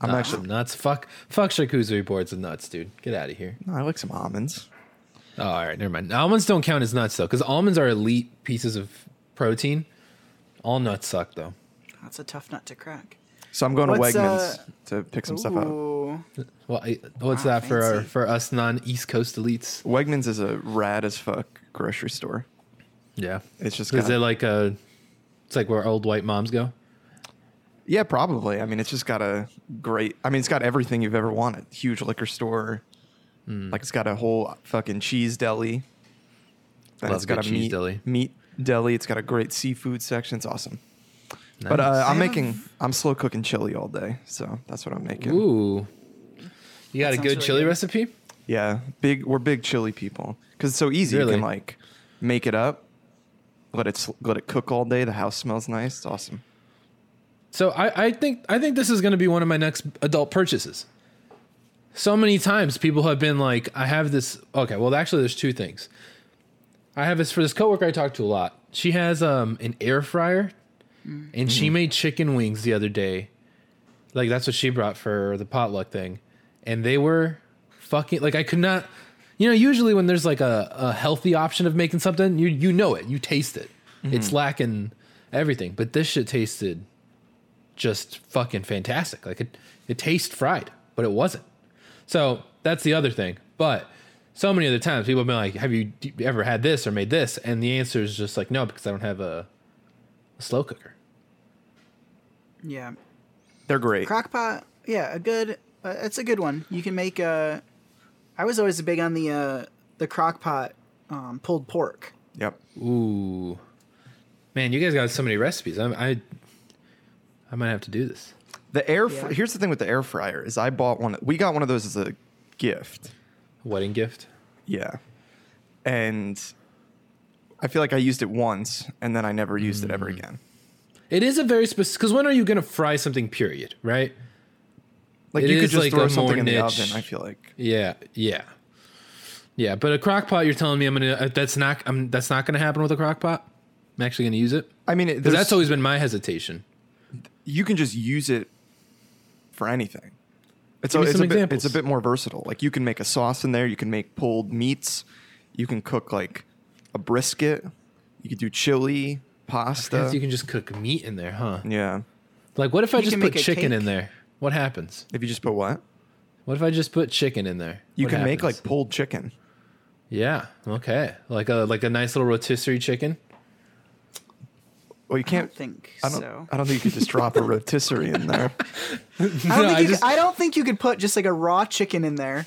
I'm Ah, actually. some nuts. Fuck, fuck charcuterie boards and nuts, dude. Get out of here. No, I like some almonds. Oh, all right, never mind. Almonds don't count as nuts though, because almonds are elite pieces of protein. All nuts suck though. That's a tough nut to crack. So I'm going What's, to Wegmans uh, to pick some stuff up. Well, I- what's Wow, that for our, for us non East Coast elites? Wegmans is a rad as fuck grocery store. Yeah, It's just is got, it like a? It's like where old white moms go. yeah, probably. I mean, it's just got a great. I mean, it's got everything you've ever wanted. Huge liquor store. Hmm. Like it's got a whole fucking cheese deli. Then Love it's a got a cheese meat deli. meat deli. It's got a great seafood section. It's awesome. But uh, I'm making. I'm slow cooking chili all day, so that's what I'm making. Ooh, you got That a good chili good. recipe? Yeah, big. We're big chili people because it's so easy. You Really? can like make it up, let it let it cook all day. The house smells nice. It's awesome. So I, I think I think this is going to be one of my next adult purchases. So many times people have been like, I have this. Okay, well, actually, there's two things. I have this for this coworker I talk to a lot. She has um an air fryer, Mm-hmm. and she made chicken wings the other day. Like that's what she brought for the potluck thing, and they were fucking like I could not. You know, usually when there's like a, a healthy option of making something, you you know it, you taste it. Mm-hmm. It's lacking everything, but this shit tasted just fucking fantastic. Like it, it tastes fried, but it wasn't. So that's the other thing. But so many other times people have been like, "Have you ever had this or made this?" And the answer is just like, "No," because I don't have a, a slow cooker. Yeah. They're great. Crockpot, yeah, a good. Uh, it's a good one. You can make. Uh, I was always big on the uh, the crockpot um, pulled pork. Yep. Ooh, man, you guys got so many recipes. I, I, I might have to do this. The air. Fr- Yeah. Here's the thing with the air fryer is I bought one. We got one of those as a gift. Wedding gift. Yeah, and I feel like I used it once and then I never used it Mm. ever again. It is a very specific. Because when are you going to fry something? Period. Right. Like It you could just like throw something in the niche- oven. I feel like. Yeah, yeah, yeah. But a crock pot, you're telling me I'm gonna. uh, That's not. I'm. That's not gonna happen with a crock pot. I'm actually gonna use it I mean, because that's always been my hesitation. you can just use it for anything. It's a, it's, a bit, it's a bit more versatile. Like you can make a sauce in there. You can make pulled meats. You can cook like a brisket. You could do chili, pasta. You can just cook meat in there, huh? yeah. Like, what if I You just can put make a chicken in cake. there? What happens? If you just put what? What if I just put chicken in there? You What can make happens? like pulled chicken. yeah, okay, like a like a nice little rotisserie chicken. Well, you I can't. don't think I don't. so. I don't think you could just drop a (laughs) rotisserie in there. (laughs) I don't, No, think I you just- could, I don't think you could put just like a raw chicken in there,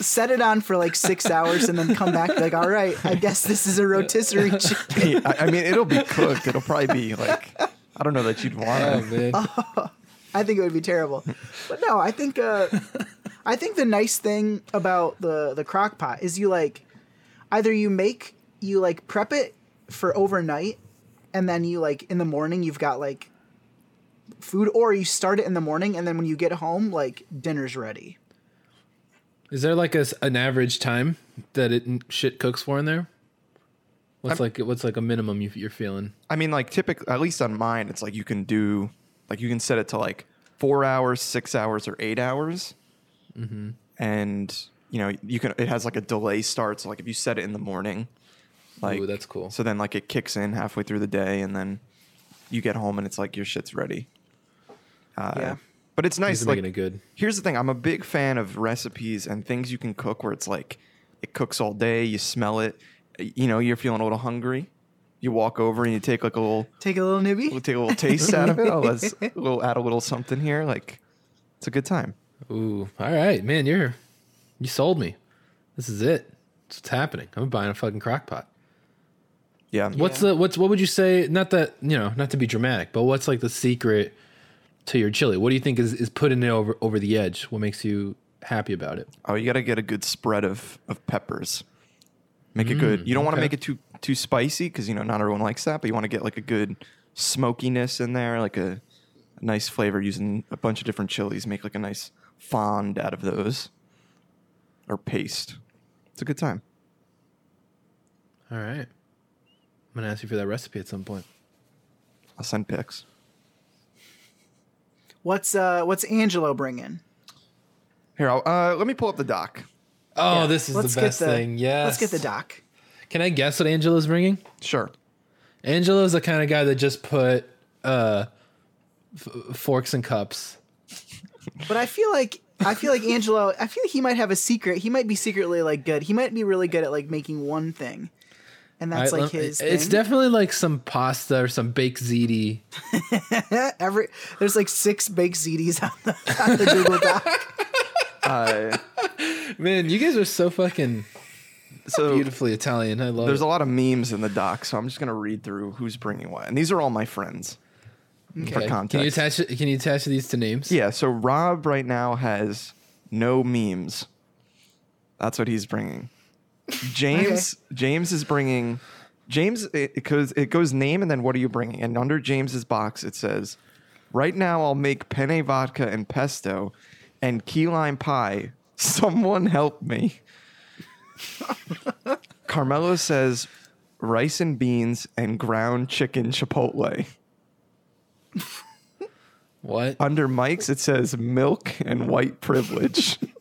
set it on for like six (laughs) hours, and then come back like, all right, I guess this is a rotisserie (laughs) chicken. I, I mean, it'll be cooked. It'll probably be like. I don't know that you'd want Oh it. man, (laughs) I think it would be terrible. But no, I think uh, I think the nice thing about the the crock pot is you like either you make you like prep it for overnight and then you like in the morning you've got like food or you start it in the morning and then when you get home like dinner's ready. Is there like a s an average time that it shit cooks for in there? What's like what's like a minimum you, you're feeling? I mean, like typically, at least on mine, it's like you can do, like you can set it to like four hours, six hours, or eight hours, Mm-hmm. and you know you can. It has like a delay start. So like if you set it in the morning, like Ooh, that's cool. So then like it kicks in halfway through the day, and then you get home and it's like your shit's ready. Uh, Yeah. But it's nice. He's Like, making it good. here's the thing: I'm a big fan of recipes and things you can cook where it's like it cooks all day. You smell it. You know, you're feeling a little hungry. You walk over and you take like a little Take a little nibby. We'll take a little taste out of it. (laughs) Oh, let's we'll add a little something here. Like it's a good time. Ooh, all right, man, you're you sold me. This is it. It's what's happening. I'm buying a fucking crock pot. Yeah. What's the what's what would you say? Not that you know, not to be dramatic, but what's like the secret to your chili? What do you think is, is putting it over over the edge? What makes you happy about it? Oh, you got to get a good spread of of peppers. Make it good. Mm, you don't want to make it too too spicy because you know not everyone likes that, but you want to get like a good smokiness in there, like a, a nice flavor using a bunch of different chilies. Make like a nice fond out of those or paste. It's a good time. All right. I'm gonna ask you for that recipe at some point. I'll send pics. What's uh what's Angelo bringing? Here, I'll, uh, let me pull up the doc. Oh, Yeah, this is let's the get best thing. Yes. Let's get the doc. Can I guess what Angelo's bringing? Sure. Angelo's the kind of guy that just put uh, f- forks and cups. But I feel like I feel like Angelo. I feel like he might have a secret. He might be secretly like good. He might be really good at like making one thing, and that's All right, like lem- his. It's thing. definitely like some pasta or some baked ziti. (laughs) Every there's like six baked ziti's on the, on the Google Doc. (laughs) Uh, Man, you guys are so fucking so beautifully Italian. I love it. there's it. a lot of memes in the doc, so I'm just gonna read through who's bringing what, and these are all my friends. For Okay. Can you attach? Can you attach these to names? Yeah, so Rob right now has no memes. That's what he's bringing. James James is bringing James it, it goes it goes name and then what are you bringing? And under James's box it says, "Right now I'll make penne vodka and pesto and key lime pie. Someone help me." (laughs) Carmelo says, "Rice and beans and ground chicken chipotle." What? Under Mike's, it says milk and white privilege. (laughs)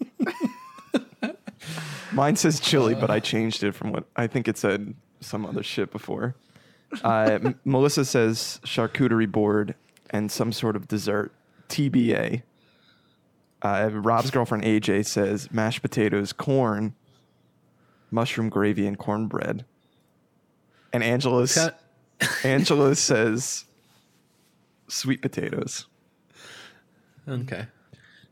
Mine says chili, but I changed it from what I think it said some other shit before. Uh, M- (laughs) Melissa says charcuterie board and some sort of dessert, TBA. Uh, Rob's girlfriend AJ says mashed potatoes, corn, mushroom gravy, and cornbread. And Angela, Cut. (laughs) Angela says sweet potatoes. Okay.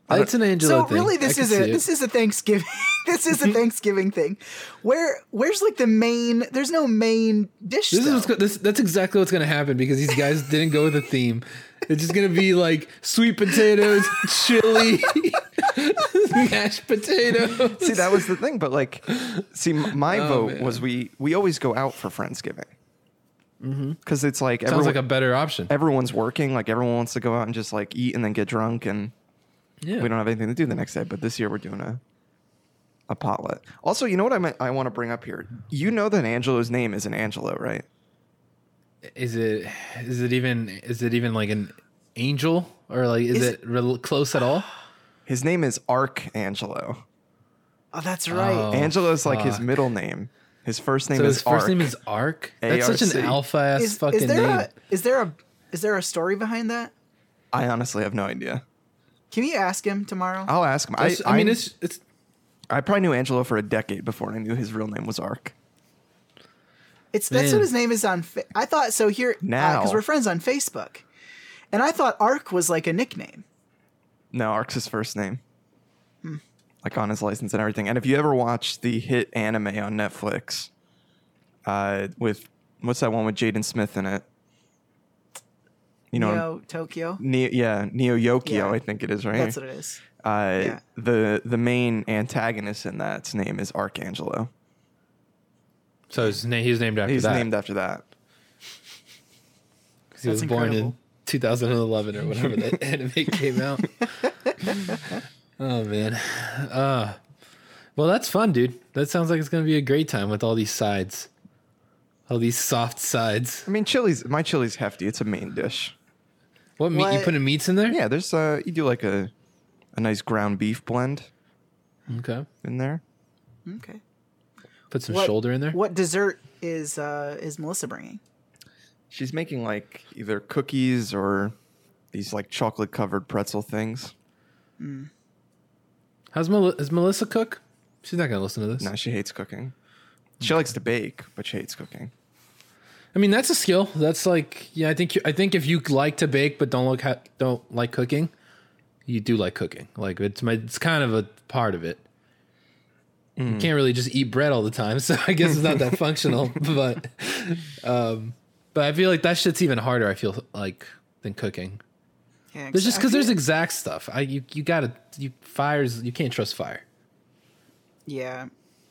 That's an Angelo So thing. really, this can is a this is a Thanksgiving. (laughs) this is a mm-hmm. Thanksgiving thing. Where where's like the main? There's no main dish. This is what's this, that's exactly what's gonna happen because these guys (laughs) didn't go with a theme. It's just gonna be like sweet potatoes, (laughs) chili, mashed potatoes. See, that was the thing, but like, see, my Oh, vote man. was we we always go out for Friendsgiving mm-hmm. because it's like sounds everyone, like a better option. everyone's working, like everyone wants to go out and just like eat and then get drunk, and Yeah. we don't have anything to do the next day. But this year we're doing a a potluck. Also, you know what I might, I want to bring up here? You know that Angelo's name isn't Angelo, right? Is it is it even is it even like an angel or like is, Is it real close at all? (gasps) His name is Archangelo. Oh, that's right. Oh. Angelo's like his middle name. His first name So is his first Ark. name is Ark. That's such an alpha ass is, fucking is there name. a is there a is there a story behind that? I honestly have no idea. Can you ask him tomorrow? I'll ask him. That's- I, mean, it's it's I probably knew Angelo for a decade before I knew his real name was Ark. It's that's Man. what his name is on. Fa- I thought so here Now. because we're friends on Facebook, and I thought Ark was like a nickname. No, Ark's his first name. Like on his license and everything. And if you ever watch the hit anime on Netflix, uh, with what's that one with Jaden Smith in it? You know, Neo Tokyo. Neo, yeah, Neo Yokio, Yeah. I think it is, right? That's what it is. uh, yeah. The the main antagonist in that's name is Archangelo. so his name he's named after that. He's that. named after that. Because he was That's born in 2011 or whatever that (laughs) anime came out. oh man. Uh well that's fun, dude. That sounds like it's gonna be a great time with all these sides. All these soft sides. I mean, chili's my chili's hefty. It's a main dish. What meat you What? putting meats in there? Yeah, there's uh, you do like a a nice ground beef blend Okay. in there. Okay. Put some What- shoulder in there. What dessert is uh is Melissa bringing? She's making like either cookies or these like chocolate covered pretzel things. How's Mel- is Melissa cook? She's not gonna listen to this. No, she hates cooking. She likes to bake, but she hates cooking. I mean, that's a skill. That's like, yeah, I think you, I think if you like to bake but don't look ha- don't like cooking, you do like cooking. Like it's my it's kind of a part of it. You can't really just eat bread all the time, (laughs) so I guess it's not that (laughs) functional. But, um, but I feel like that shit's even harder. I feel like than cooking. Yeah, There's just because there's exact stuff. I you you gotta you fires you can't trust fire. Yeah,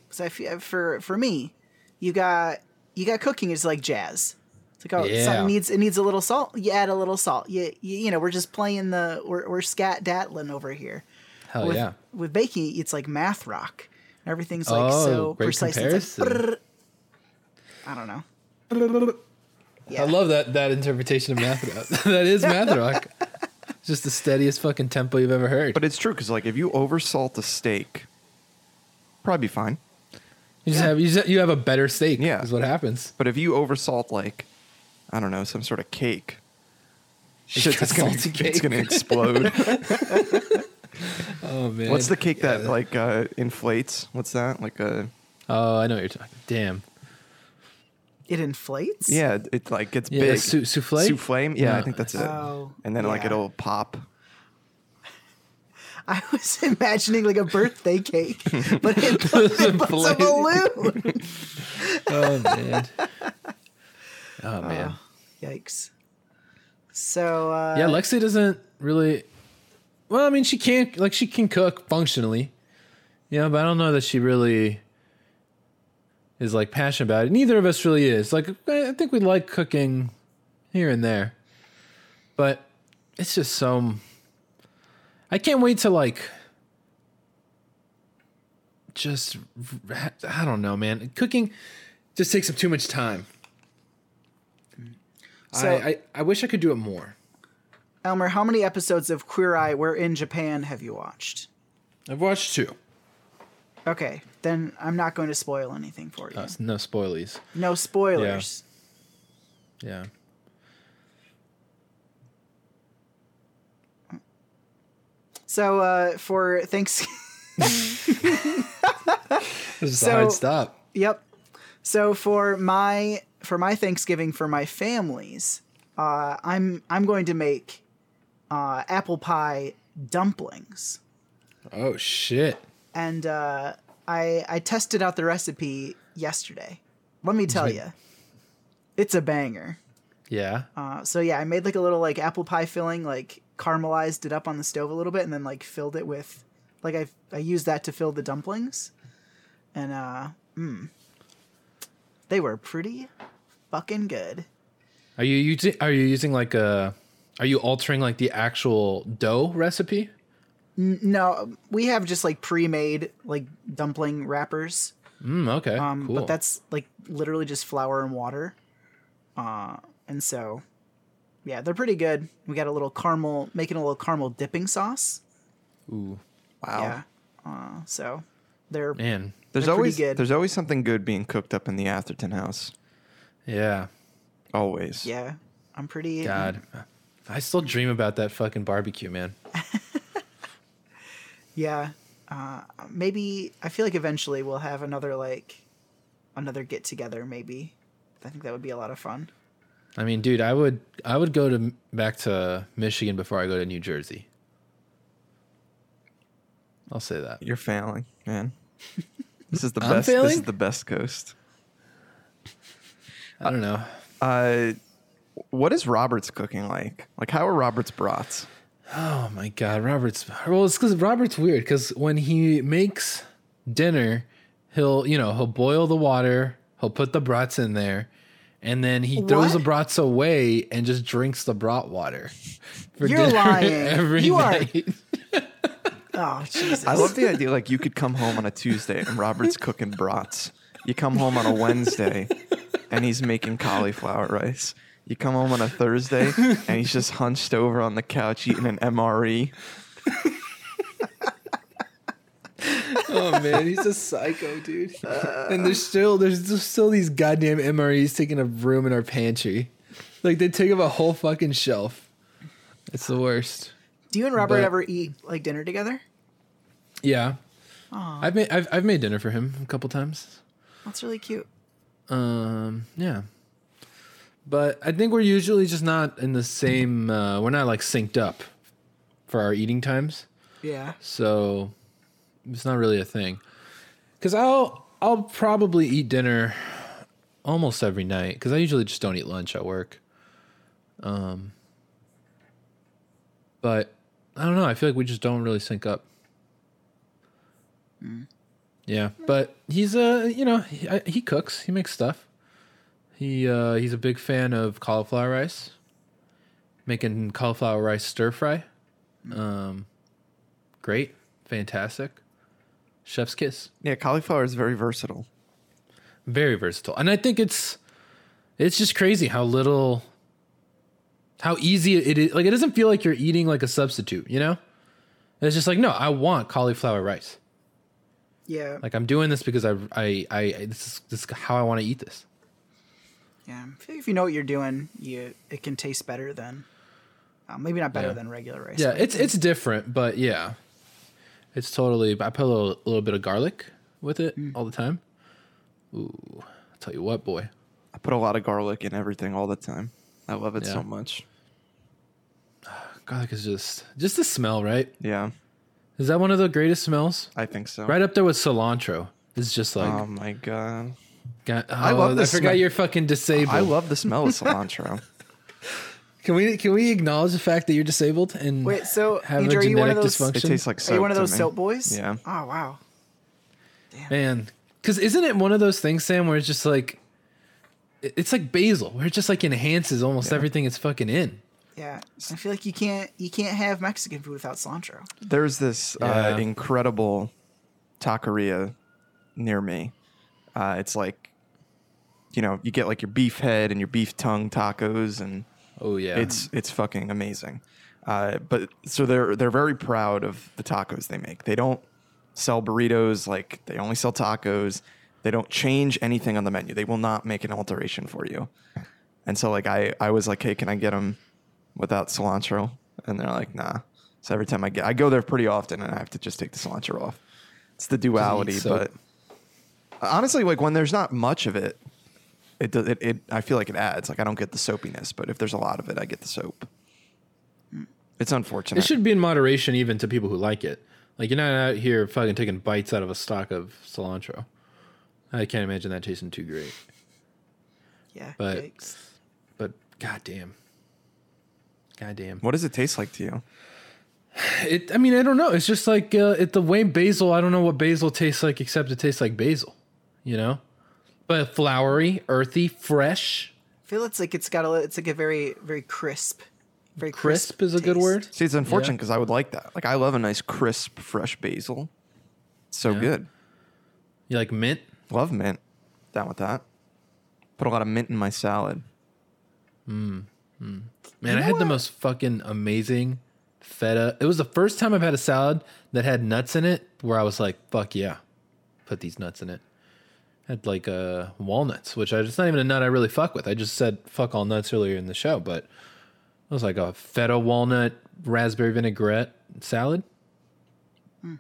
so I feel for for me, you got you got cooking is like jazz. It's like oh, Yeah. something needs it needs a little salt. You add a little salt. You you, you know we're just playing the we're we're scat datlin over here. Hell with, yeah. With baking, it's like math rock. Everything's like Oh, so great precise. It's like, I don't know. Yeah. I love that that interpretation of math rock. (laughs) that is math (laughs) rock. It's just the steadiest fucking tempo you've ever heard. But it's true because like if you oversalt a steak, probably be fine. You just have you, just, you have a better steak. Yeah. is what happens. But if you oversalt like, I don't know, some sort of cake, shit's got gonna, salty it's gonna explode. (laughs) Oh man. What's the cake that Yeah. like uh, inflates? What's that? Like a Oh, I know what you're talking. Damn. It inflates. yeah, it like gets Yeah, big. sou- souffle? Souffle. Yeah, I think that's it. Oh, and then like it'll pop. I was (laughs) imagining like a birthday cake, but it, (laughs) it's a balloon. (laughs) Oh man. Oh man. Yikes. So uh, yeah, Lexi doesn't really. Well, I mean, she can't like she can cook functionally, you know, but I don't know that she really is like passionate about it. Neither of us really is. Like, I I think we like cooking here and there, but it's just so. I can't wait to like. Just, I don't know, man. Cooking just takes up too much time. So- I, I I wish I could do it more. Elmer, how many episodes of Queer Eye We're in Japan have you watched? I've watched two. Okay, then I'm not going to spoil anything for you. Uh, no spoilies. no spoilers. Yeah. So uh, for thanks, (laughs) This is So- a hard stop. yep. So for my for my Thanksgiving for my families, uh, I'm I'm going to make uh, apple pie dumplings. Oh shit. and uh, I I tested out the recipe yesterday. Let me tell you, it's a banger. Yeah. Uh, so yeah, I made like a little like apple pie filling, like caramelized it up on the stove a little bit, and then like filled it with, like I I used that to fill the dumplings, and uh, mm, they were pretty fucking good. Are you using are you using like a are you altering like the actual dough recipe? No, we have just like pre-made like dumpling wrappers. Mm, okay. Um, cool. but that's like literally just flour and water. Uh, and so, yeah, they're pretty good. We got a little caramel, making a little caramel dipping sauce. Ooh. Wow. Yeah. Uh, so they're Man. There's They're always good. there's always something good being cooked up in the Atherton house. Yeah. Always. yeah. I'm pretty. God. I still dream about that fucking barbecue, man. (laughs) Yeah. Uh, maybe I feel like eventually we'll have another like another get together. Maybe I think that would be a lot of fun. I mean, dude, I would I would go to back to Michigan before I go to New Jersey. I'll say that. You're failing, man. (laughs) This is the best. This is the best coast. I don't know. Uh, what is Robert's cooking like? Like, how are Robert's brats? Oh my god, Robert's well, it's because Robert's weird. Because when he makes dinner, he'll you know he'll boil the water, he'll put the brats in there, and then he throws the What? brats away and just drinks the brat water. for You're (laughs) lying. every You are- (laughs) Oh Jesus! I love the idea. Like, you could come home on a Tuesday and Robert's cooking brats. You come home on a Wednesday and he's making cauliflower rice. You come home on a Thursday and he's just hunched over on the couch eating an. MRE. (laughs) oh man, he's a psycho, dude. and there's still there's just still these goddamn MREs taking a room in our pantry. Like they take up a whole fucking shelf. It's the worst. Do you and Robert but- ever eat like dinner together? Yeah. I've made I've I've made dinner for him a couple times. That's really cute. Um, yeah. But I think we're usually just not in the same. Uh, we're not like synced up for our eating times, Yeah. so it's not really a thing. Because I'll I'll probably eat dinner almost every night because I usually just don't eat lunch at work. Um, but I don't know. I feel like we just don't really sync up. Yeah, but he's a you know he, I- he cooks. He makes stuff. He uh, he's a big fan of cauliflower rice, making cauliflower rice stir fry. Um, great, fantastic, chef's kiss. Yeah, cauliflower is very versatile. very versatile and i think it's it's just crazy how little how easy it is like it doesn't feel like you're eating like a substitute you know it's just like no i want cauliflower rice Yeah, like i'm doing this because i i, I this is this is how i want to eat this yeah. I feel like if you know what you're doing, you it can taste better than, uh, maybe not better Yeah. than regular rice. yeah it's it's different but yeah it's totally i put a little, little bit of garlic with it mm. all the time ooh i'll tell you what boy I put a lot of garlic in everything all the time. I love it Yeah. so much. (sighs) garlic is just just the smell right Yeah, is that one of the greatest smells I think so. Right up there with cilantro. It's just like oh my god. God, oh, I love oh, I forgot smell. you're fucking disabled. I love the smell of cilantro. (laughs) Can we can we acknowledge the fact that you're disabled and Wait, so have Andrew, a are you one genetic of those? dysfunction? it tastes like soap. Are you one of those me. soap boys? Yeah. Oh wow. Damn. man. Because isn't it one of those things, Sam, where it's just like it's like basil, where it just like enhances almost Yeah. everything it's fucking in. Yeah, I feel like you can't you can't have Mexican food without cilantro. There's this Yeah. uh, incredible taqueria near me. Uh, it's like, you know, you get like your beef head and your beef tongue tacos, and Oh yeah, it's it's fucking amazing. Uh, but so they're they're very proud of the tacos they make. They don't sell burritos like they only sell tacos. They don't change anything on the menu. They will not make an alteration for you. And so like I I was like, hey, can I get them without cilantro? And they're like, nah. So every time I get, I go there pretty often, and I have to just take the cilantro off. It's the duality, but honestly, like when there's not much of it, it, does it it I feel like it adds. Like I don't get the soapiness, but if there's a lot of it, I get the soap. It's unfortunate. it should be in moderation even to people who like it. Like you're not out here fucking taking bites out of a stalk of cilantro. I can't imagine that tasting too great. Yeah, But- yikes. But goddamn, goddamn. What does it taste like to you? It. I mean, I don't know. It's just like uh, it. The way basil. I don't know what basil tastes like, except it tastes like basil. You know, but floury, earthy, fresh. I feel it's like it's got a it's like a very very crisp, very Crisp is a good word. See, it's unfortunate Yeah. because I would like that. Like I love a nice crisp, fresh basil. So Yeah. good. You like mint? Love mint. Down with that. Put a lot of mint in my salad. Hmm. Man, You I know had the most fucking amazing feta. It was the first time I've had a salad that had nuts in it where I was like, fuck yeah, put these nuts in it. Had like uh, walnuts, which I, it's not even a nut I really fuck with. I just said fuck all nuts earlier in the show, but it was like a feta walnut raspberry vinaigrette salad.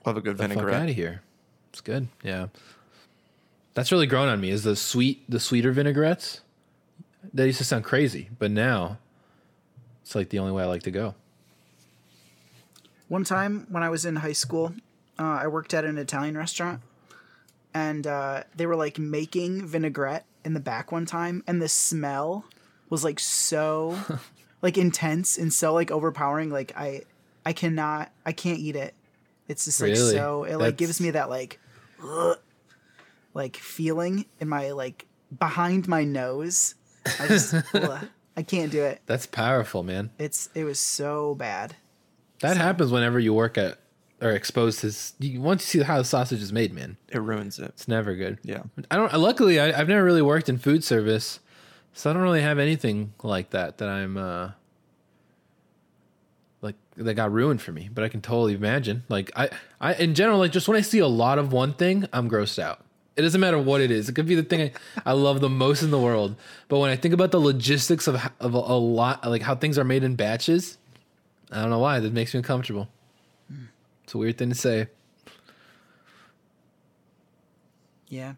Love a good The fuck vinaigrette. out of here. It's good. Yeah. That's really grown on me is the sweet, the sweeter vinaigrettes. That used to sound crazy, but now it's like the only way I like to go. One time when I was in high school, uh, I worked at an Italian restaurant, and uh, they were like making vinaigrette in the back one time, and the smell was like so (laughs) like intense and so like overpowering. Like I, I cannot, I can't eat it. It's just like Really? so. It like gives me that like, ugh, (sniffs) like feeling in my like behind my nose. I just, (laughs) ugh, I can't do it. That's powerful, man. It's it was so bad. That happens whenever you work at or exposed to. You, once you see how the sausage is made, man, It ruins it. it's never good. Yeah. I don't. Luckily, I, I've never really worked in food service, so I don't really have anything like that that I'm uh like that got ruined for me. But I can totally imagine. Like I, I in general, like just when I see a lot of one thing, I'm grossed out. It doesn't matter what it is. It could be the thing I, I love the most in the world. But when I think about the logistics of of a, a lot, like how things are made in batches, I don't know why that makes me uncomfortable. It's a weird thing to say. Yeah.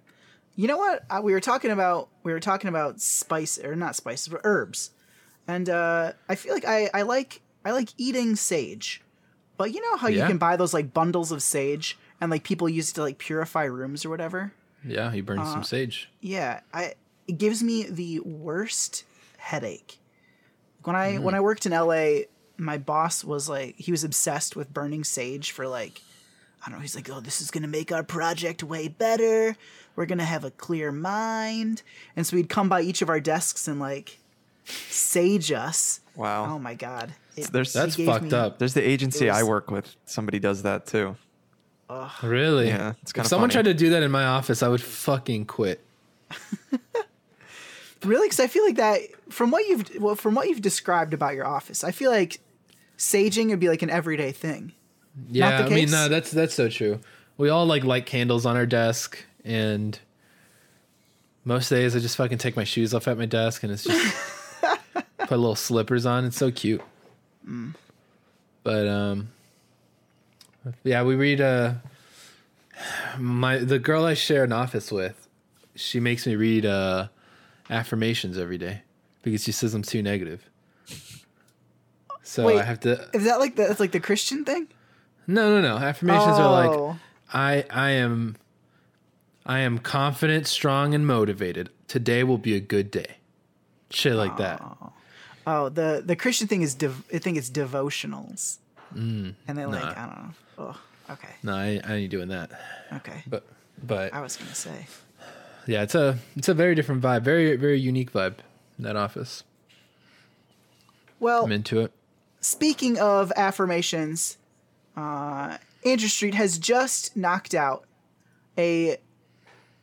You know what? Uh, we were talking about we were talking about spice or not spices, but herbs. And uh I feel like I I like I like eating sage. But you know how you can buy those like bundles of sage and like people use it to like purify rooms or whatever? Yeah, you burn Uh, some sage. Yeah, I it gives me the worst headache. When I when I worked in LA, my boss was like he was obsessed with burning sage for like I don't know, he's like, "Oh, this is going to make our project way better. We're going to have a clear mind." And so he'd come by each of our desks and like sage us. Wow. Oh my god. It- There's- That's fucked me- up. There's the agency I work with. Somebody does that too. Really? Yeah, it's kinda If someone funny. tried to do that in my office, I would fucking quit. (laughs) Really, because I feel like that from what you've well from what you've described about your office, I feel like saging would be like an everyday thing. Yeah, I mean, no, that's that's so true. We all like light candles on our desk, and most days I just fucking take my shoes off at my desk, and it's just (laughs) put little slippers on. It's so cute. But um, yeah, we read. Uh, my the girl I share an office with, she makes me read uh affirmations every day because she says I'm too negative. So Wait. I have to. Is that like the, that's like the Christian thing? No, no, no. Affirmations are like Oh. I I am I am confident, strong, and motivated. Today will be a good day. Shit like that. Oh, oh the the Christian thing is dev- I think it's devotionals, mm, and they like nah. I don't know. Oh, okay, No, I, I ain't doing that. okay. But but I was gonna say. yeah, it's a it's a very different vibe. Very very unique vibe. in That office. Well, I'm into it. Speaking of affirmations, uh, Andrew Street has just knocked out a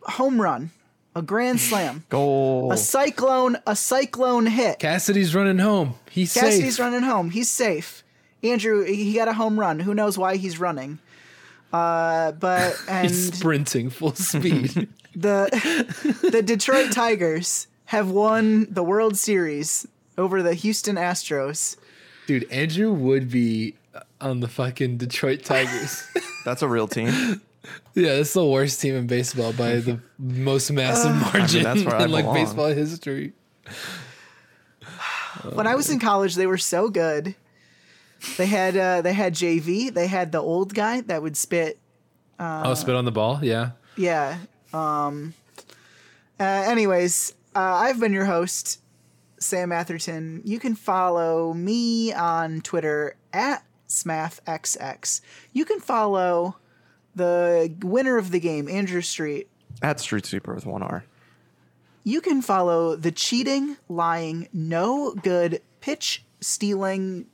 home run, a grand (laughs) slam, Goal. a cyclone, a cyclone hit. Cassidy's running home. He's Cassidy's safe. running home. He's safe. Andrew, he got a home run. Who knows why he's running? Uh, but (laughs) and He's sprinting full speed. (laughs) the the Detroit Tigers have won the World Series over the Houston Astros. Dude, Andrew would be on the fucking Detroit Tigers. (laughs) That's a real team. Yeah, it's the worst team in baseball by the most massive margin that's where I in like belong. baseball history. When I was in college, they were so good. They had uh, they had JV. They had the old guy that would spit. oh, spit on the ball. Yeah. Yeah. Um. Uh, anyways, uh, I've been your host, Sam Atherton. You can follow me on Twitter at SmathXX. You can follow the winner of the game, Andrew Street. At Street Sweeper with one R. You can follow the cheating, lying, no good, pitch stealing,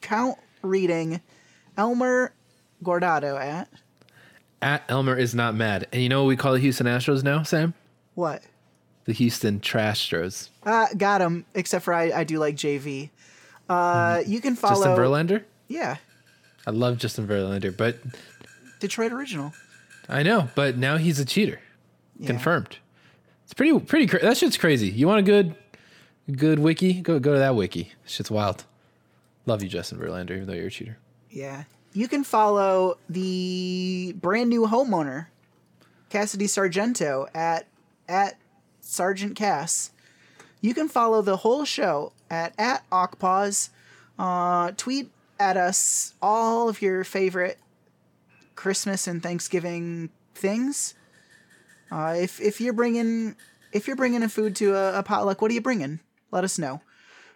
count reading, Elmer Gordado at At Elmer is not mad. And you know what we call the Houston Astros now, Sam? what? The Houston Trastros. Uh, got him. Except for I, I do like JV. Uh, you can follow. Justin Verlander? Yeah, I love Justin Verlander, but Detroit original. I know, but now he's a cheater. Yeah. Confirmed. It's pretty pretty cra- that shit's crazy. You want a good good wiki? Go go to that wiki. Shit's wild. Love you, Justin Verlander, even though you're a cheater. Yeah. You can follow the brand new homeowner, Cassidy Sargento, at at Sergeant Cass. You can follow the whole show at at awkpause. Uh, tweet at us all of your favorite Christmas and Thanksgiving things. Uh, if if you're bringing if you're bringing a food to a, a potluck, what are you bringing? Let us know.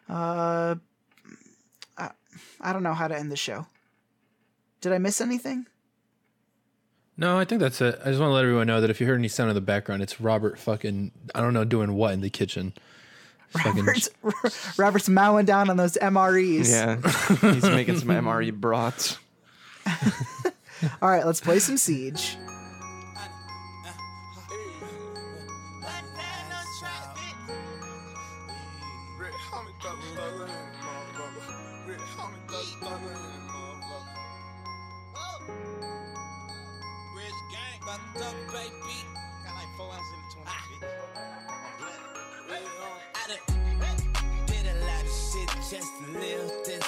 Uh, I, I don't know how to end the show. Did I miss anything? No, I think that's it. I just want to let everyone know that if you heard any sound in the background, it's Robert fucking I don't know doing what in the kitchen. Fucking Robert's, (laughs) Robert's mowing down on those MREs. Yeah. (laughs) He's making some MRE brats. (laughs) All right, let's play some Siege. Just live this